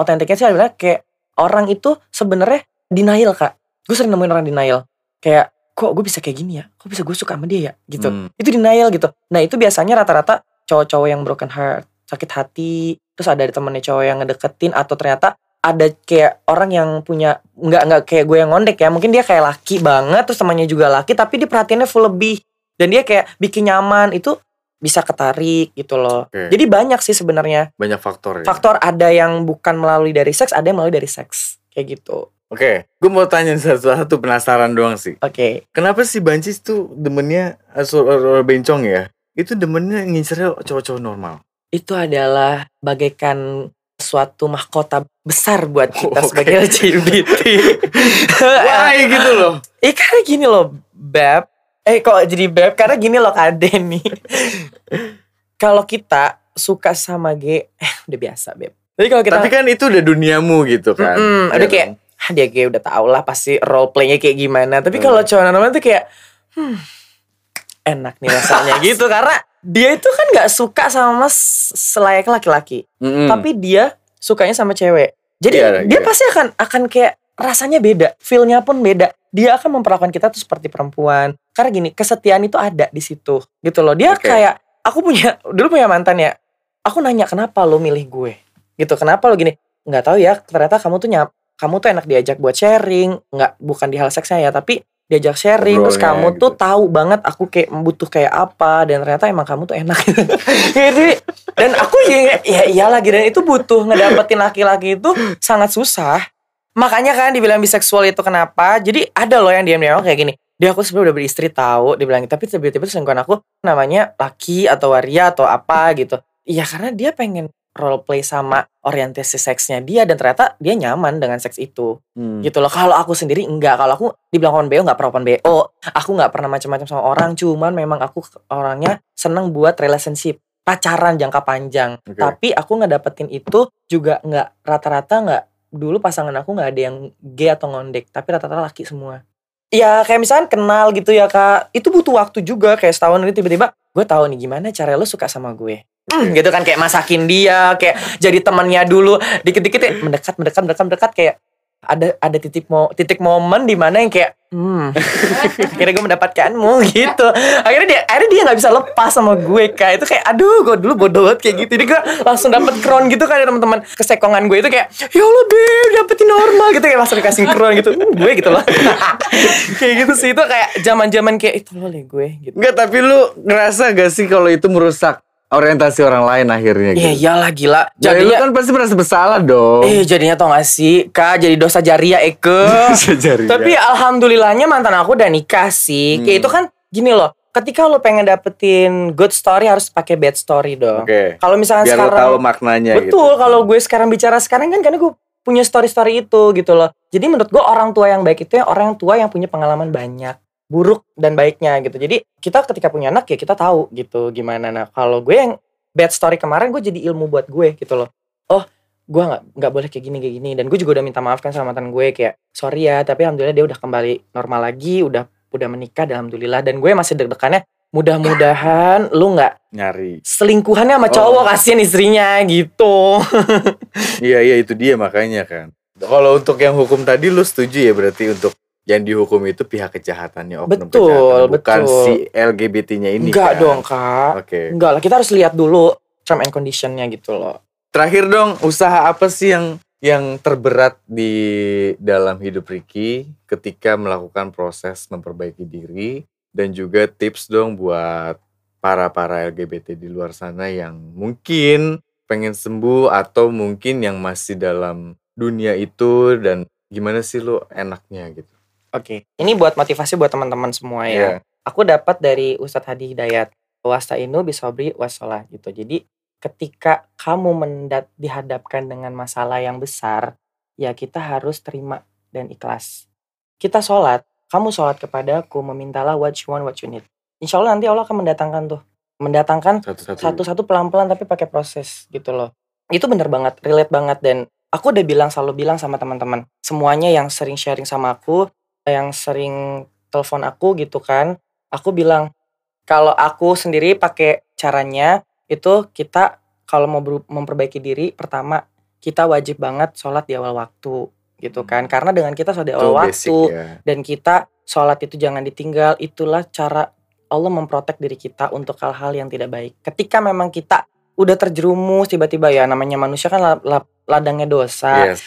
Speaker 2: Otentiknya sih adalah Kayak Orang itu sebenarnya Denial kak. Gue sering nemuin orang denial. Kayak Kok gue bisa kayak gini ya Kok bisa gue suka sama dia ya Gitu
Speaker 1: Hmm.
Speaker 2: itu denial gitu. Nah itu biasanya rata-rata cowok-cowok yang broken heart, sakit hati, terus ada temennya cowok yang ngedeketin atau ternyata ada kayak orang yang punya nggak nggak kayak gue yang ngondek ya, mungkin dia kayak laki banget, terus temannya juga laki, tapi dia perhatiannya full lebih dan dia kayak bikin nyaman itu bisa ketarik gitu loh.
Speaker 1: Oke.
Speaker 2: Jadi banyak sih sebenarnya
Speaker 1: banyak faktor ya.
Speaker 2: faktor ada yang bukan melalui dari seks, ada yang melalui dari seks kayak gitu.
Speaker 1: Oke, gue mau tanya satu-satu penasaran doang sih.
Speaker 2: Oke,
Speaker 1: Kenapa sih Bancis tuh demennya asal bencong ya? Itu demennya ngincernya cowok-cowok normal.
Speaker 2: itu adalah bagaikan suatu mahkota besar buat kita
Speaker 1: Oke.
Speaker 2: sebagai LGBT.
Speaker 1: Wah, gitu loh.
Speaker 2: Eh karena gini loh, Beb. Eh kok jadi Beb? Karena gini loh Kak nih. kalau kita suka sama G, eh udah biasa Beb. Tapi kalau kita
Speaker 1: Tapi kan itu udah duniamu gitu kan.
Speaker 2: Mm-mm,
Speaker 1: Iya
Speaker 2: udah kayak, dia kayak udah tau lah pasti role playnya kayak gimana. Tapi
Speaker 1: Hmm.
Speaker 2: kalau cowok normal tuh kayak, hmm, enak nih rasanya gitu. Karena dia itu kan nggak suka sama mas selayak laki-laki.
Speaker 1: Mm-mm.
Speaker 2: tapi dia sukanya sama cewek. Jadi
Speaker 1: Iya,
Speaker 2: dia
Speaker 1: iya.
Speaker 2: pasti akan akan kayak rasanya beda, feelnya pun beda. Dia akan memperlakukan kita tuh seperti perempuan. Karena gini, kesetiaan itu ada di situ, gitu loh. Dia
Speaker 1: Oke.
Speaker 2: kayak aku punya dulu punya mantan ya. Aku nanya kenapa lo milih gue, gitu. Kenapa lo gini? Nggak tahu ya. Ternyata kamu tuh nyap, kamu tuh enak diajak buat sharing, nggak bukan di hal seksnya ya, tapi diajak sharing. terus
Speaker 1: Ngobrolnya
Speaker 2: kamu
Speaker 1: gitu.
Speaker 2: tuh tahu banget aku kayak butuh kayak apa dan ternyata emang kamu tuh enak. Jadi dan aku ya, ya iyalah gitu dan itu butuh ngedapetin laki-laki itu sangat susah makanya kan dibilang biseksual itu kenapa jadi ada loh yang diam-diam kayak gini dia aku sebenarnya udah beristri tahu dibilang tapi tiba-tiba selingkuhan aku namanya laki atau waria atau apa gitu iya karena dia pengen role play sama orientasi seksnya dia dan ternyata dia nyaman dengan seks itu.
Speaker 1: Hmm.
Speaker 2: gitu loh. Kalau aku sendiri enggak. Kalau aku dibilang open bo nggak pernah open bo aku nggak pernah macam-macam sama orang. Cuman memang aku orangnya seneng buat relationship. Pacaran jangka panjang.
Speaker 1: Oke.
Speaker 2: tapi aku nggak dapetin itu juga nggak rata-rata nggak dulu pasangan aku nggak ada yang gay atau ngondek. Tapi rata-rata laki semua. Ya kayak misalnya kenal gitu ya kak. Itu butuh waktu juga. Kayak setahun ini tiba-tiba gue tahu nih gimana cara lo suka sama gue Hmm, gitu kan kayak masakin dia kayak jadi temannya dulu. Dikit-dikit ya, mendekat mendekat mendekat mendekat kayak ada ada titik mo titik momen di mana yang kayak hmm akhirnya gue mendapatkanmu gitu. Akhirnya dia akhirnya dia nggak bisa lepas sama gue kak. Itu kayak aduh gue dulu bodoh banget kayak gitu. Dia gue langsung dapet crown gitu kan ya teman-teman kesekongan gue. Itu kayak ya Allah beb dapetin normal gitu. Kayak langsung dikasih crown gitu. Hmm, gue gitu loh. Kayak gitu sih. Itu kayak zaman-zaman kayak itu loh Le, gue gitu.
Speaker 1: Enggak, tapi lu ngerasa gak sih kalau itu merusak orientasi orang lain akhirnya
Speaker 2: Iya
Speaker 1: gitu?
Speaker 2: iyalah gila
Speaker 1: Jadi lu kan pasti merasa bersalah dong.
Speaker 2: Eh jadinya tau gak sih Kak jadi dosa jariah Eke
Speaker 1: Sejari.
Speaker 2: Tapi alhamdulillahnya mantan aku udah nikah sih Kayak
Speaker 1: Hmm.
Speaker 2: itu kan gini loh Ketika lo pengen dapetin good story harus pakai bad story dong
Speaker 1: Oke.
Speaker 2: Kalau misalnya
Speaker 1: Biar
Speaker 2: sekarang
Speaker 1: tahu maknanya gitu.
Speaker 2: Betul kalau gue sekarang bicara sekarang kan karena gue punya story-story itu gitu loh Jadi menurut gue orang tua yang baik itu yang orang tua yang punya pengalaman banyak Buruk dan baiknya gitu Jadi kita ketika punya anak ya kita tahu gitu gimana Nah kalau gue yang bad story kemarin gue jadi ilmu buat gue gitu loh Oh gue nggak nggak boleh kayak gini kayak gini dan gue juga udah minta maaf kan sama mantan gue kayak sorry ya tapi alhamdulillah dia udah kembali normal lagi udah udah menikah dan alhamdulillah dan gue masih deg-degannya mudah-mudahan lu nggak
Speaker 1: Nyari.
Speaker 2: selingkuhannya sama
Speaker 1: Oh.
Speaker 2: cowok kasihan istrinya gitu
Speaker 1: Iya iya itu dia makanya kan. Kalau untuk yang hukum tadi lu setuju ya berarti untuk yang dihukum itu pihak kejahatannya oknum
Speaker 2: Betul,
Speaker 1: kejahatan, bukan
Speaker 2: betul.
Speaker 1: si LGBT-nya ini
Speaker 2: enggak
Speaker 1: kan.
Speaker 2: dong kak
Speaker 1: Oke.
Speaker 2: enggak lah kita harus lihat dulu term and conditionnya gitu loh
Speaker 1: Terakhir dong, usaha apa sih yang yang terberat di dalam hidup Ricky ketika melakukan proses memperbaiki diri dan juga tips dong buat para-para LGBT di luar sana yang mungkin pengen sembuh atau mungkin yang masih dalam dunia itu dan gimana sih lo enaknya gitu.
Speaker 2: Oke ini buat motivasi buat teman-teman semua ya
Speaker 1: Iya.
Speaker 2: aku dapat dari Ustadz Hadi Hidayat wastainu bisobri wasolah gitu jadi ketika kamu mendat dihadapkan dengan masalah yang besar ya kita harus terima dan ikhlas kita sholat kamu sholat kepadaku memintalah what you want what you need Insya Allah nanti Allah akan mendatangkan tuh mendatangkan
Speaker 1: Satu-satu.
Speaker 2: satu-satu pelan-pelan tapi pakai proses gitu loh. Itu bener banget, relate banget dan aku udah bilang selalu bilang sama teman-teman semuanya yang sering sharing sama aku, yang sering telepon aku gitu kan, aku bilang kalau aku sendiri pakai caranya itu kita kalau mau memperbaiki diri pertama kita wajib banget sholat di awal waktu gitu kan karena dengan kita sholat di
Speaker 1: Itu
Speaker 2: awal
Speaker 1: basic
Speaker 2: waktu
Speaker 1: ya.
Speaker 2: dan kita sholat itu jangan ditinggal itulah cara Allah memprotek diri kita untuk hal-hal yang tidak baik ketika memang kita udah terjerumus tiba-tiba ya namanya manusia kan la- la- ladangnya dosa
Speaker 1: Yes.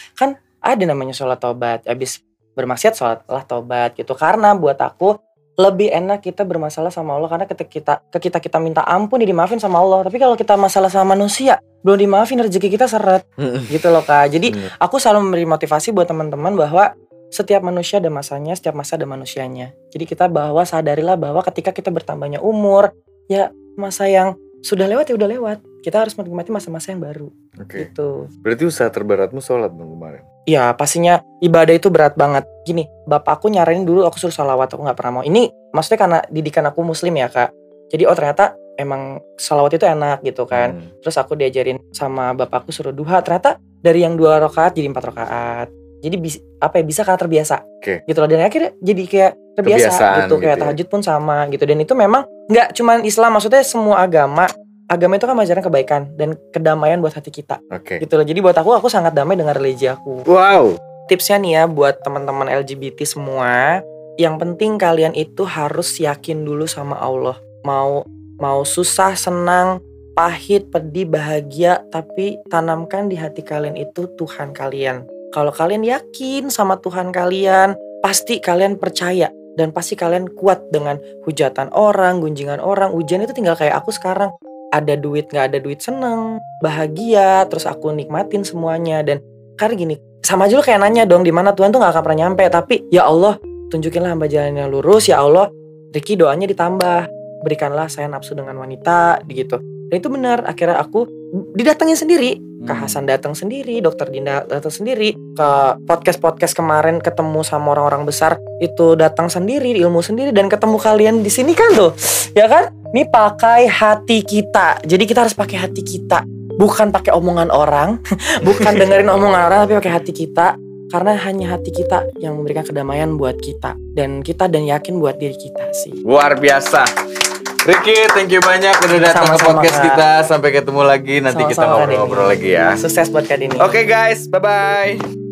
Speaker 2: ada namanya sholat tobat habis bermaksiat sholatlah tobat gitu karena buat aku lebih enak kita bermasalah sama Allah karena ketika kita ke kita kita minta ampun ya dimaafin sama Allah tapi kalau kita masalah sama manusia belum dimaafin rezeki kita seret gitu loh kak jadi aku selalu memberi motivasi buat teman-teman bahwa setiap manusia ada masanya, setiap masa ada manusianya. Jadi kita bahwa sadarilah bahwa ketika kita bertambahnya umur, ya masa yang sudah lewat ya udah lewat. Kita harus menikmati masa-masa yang baru
Speaker 1: Oke.
Speaker 2: gitu.
Speaker 1: Berarti usaha terberatmu sholat dong kemarin.
Speaker 2: Ya pastinya ibadah itu berat banget. Gini, bapak aku nyaranin dulu aku suruh salawat, aku nggak pernah mau. Ini maksudnya karena didikan aku muslim ya kak. Jadi oh ternyata emang salawat itu enak gitu kan.
Speaker 1: Hmm.
Speaker 2: Terus aku diajarin sama bapakku suruh duha. Ternyata dari yang dua rakaat jadi empat rakaat. Jadi bis, apa ya bisa karena terbiasa.
Speaker 1: Oke.
Speaker 2: Gitu loh dan akhirnya jadi kayak terbiasa
Speaker 1: Kebiasaan
Speaker 2: gitu.
Speaker 1: gitu
Speaker 2: Kayak
Speaker 1: ya.
Speaker 2: tahajud pun sama gitu. Dan itu memang nggak cuman Islam maksudnya semua agama. Agama itu kan mengajarkan kebaikan dan kedamaian buat hati kita
Speaker 1: Oke.
Speaker 2: gitu loh. Jadi buat aku aku sangat damai dengan religi aku.
Speaker 1: Wow.
Speaker 2: Tipsnya nih ya buat teman-teman LGBT semua, yang penting kalian itu harus yakin dulu sama Allah. Mau mau susah, senang, pahit, pedih, bahagia, tapi tanamkan di hati kalian itu Tuhan kalian. Kalau kalian yakin sama Tuhan kalian, pasti kalian percaya dan pasti kalian kuat dengan hujatan orang, gunjingan orang. Ujian itu tinggal kayak aku sekarang. Ada duit nggak ada duit seneng, bahagia, terus aku nikmatin semuanya. Dan karena gini, sama aja lu kayak nanya dong di mana Tuhan tuh nggak akan pernah nyampe, tapi ya Allah tunjukinlah hamba jalan yang lurus, ya Allah Ricky doanya ditambah, berikanlah saya nafsu dengan wanita, gitu. Dan itu benar, akhirnya aku didatengin sendiri Kak
Speaker 1: Hmm.
Speaker 2: Hasan datang sendiri, Dokter Dinda datang sendiri, ke podcast podcast kemarin ketemu sama orang-orang besar itu datang sendiri, ilmu sendiri dan ketemu kalian di sini kan tuh, ya kan? Ini pakai hati kita, jadi kita harus pakai hati kita, bukan pakai omongan orang, bukan dengerin omongan orang, tapi pakai hati kita. Karena hanya hati kita yang memberikan kedamaian buat kita dan kita dan yakin buat diri kita sih.
Speaker 1: Luar biasa. Ricky, thank you banyak udah datang ke
Speaker 2: Sama-sama,
Speaker 1: podcast
Speaker 2: Kak.
Speaker 1: kita. Sampai ketemu lagi nanti kita
Speaker 2: Sama-sama, Kak
Speaker 1: ngobrol-ngobrol lagi ya.
Speaker 2: Sukses buat Kak Dini.
Speaker 1: Oke guys, bye bye.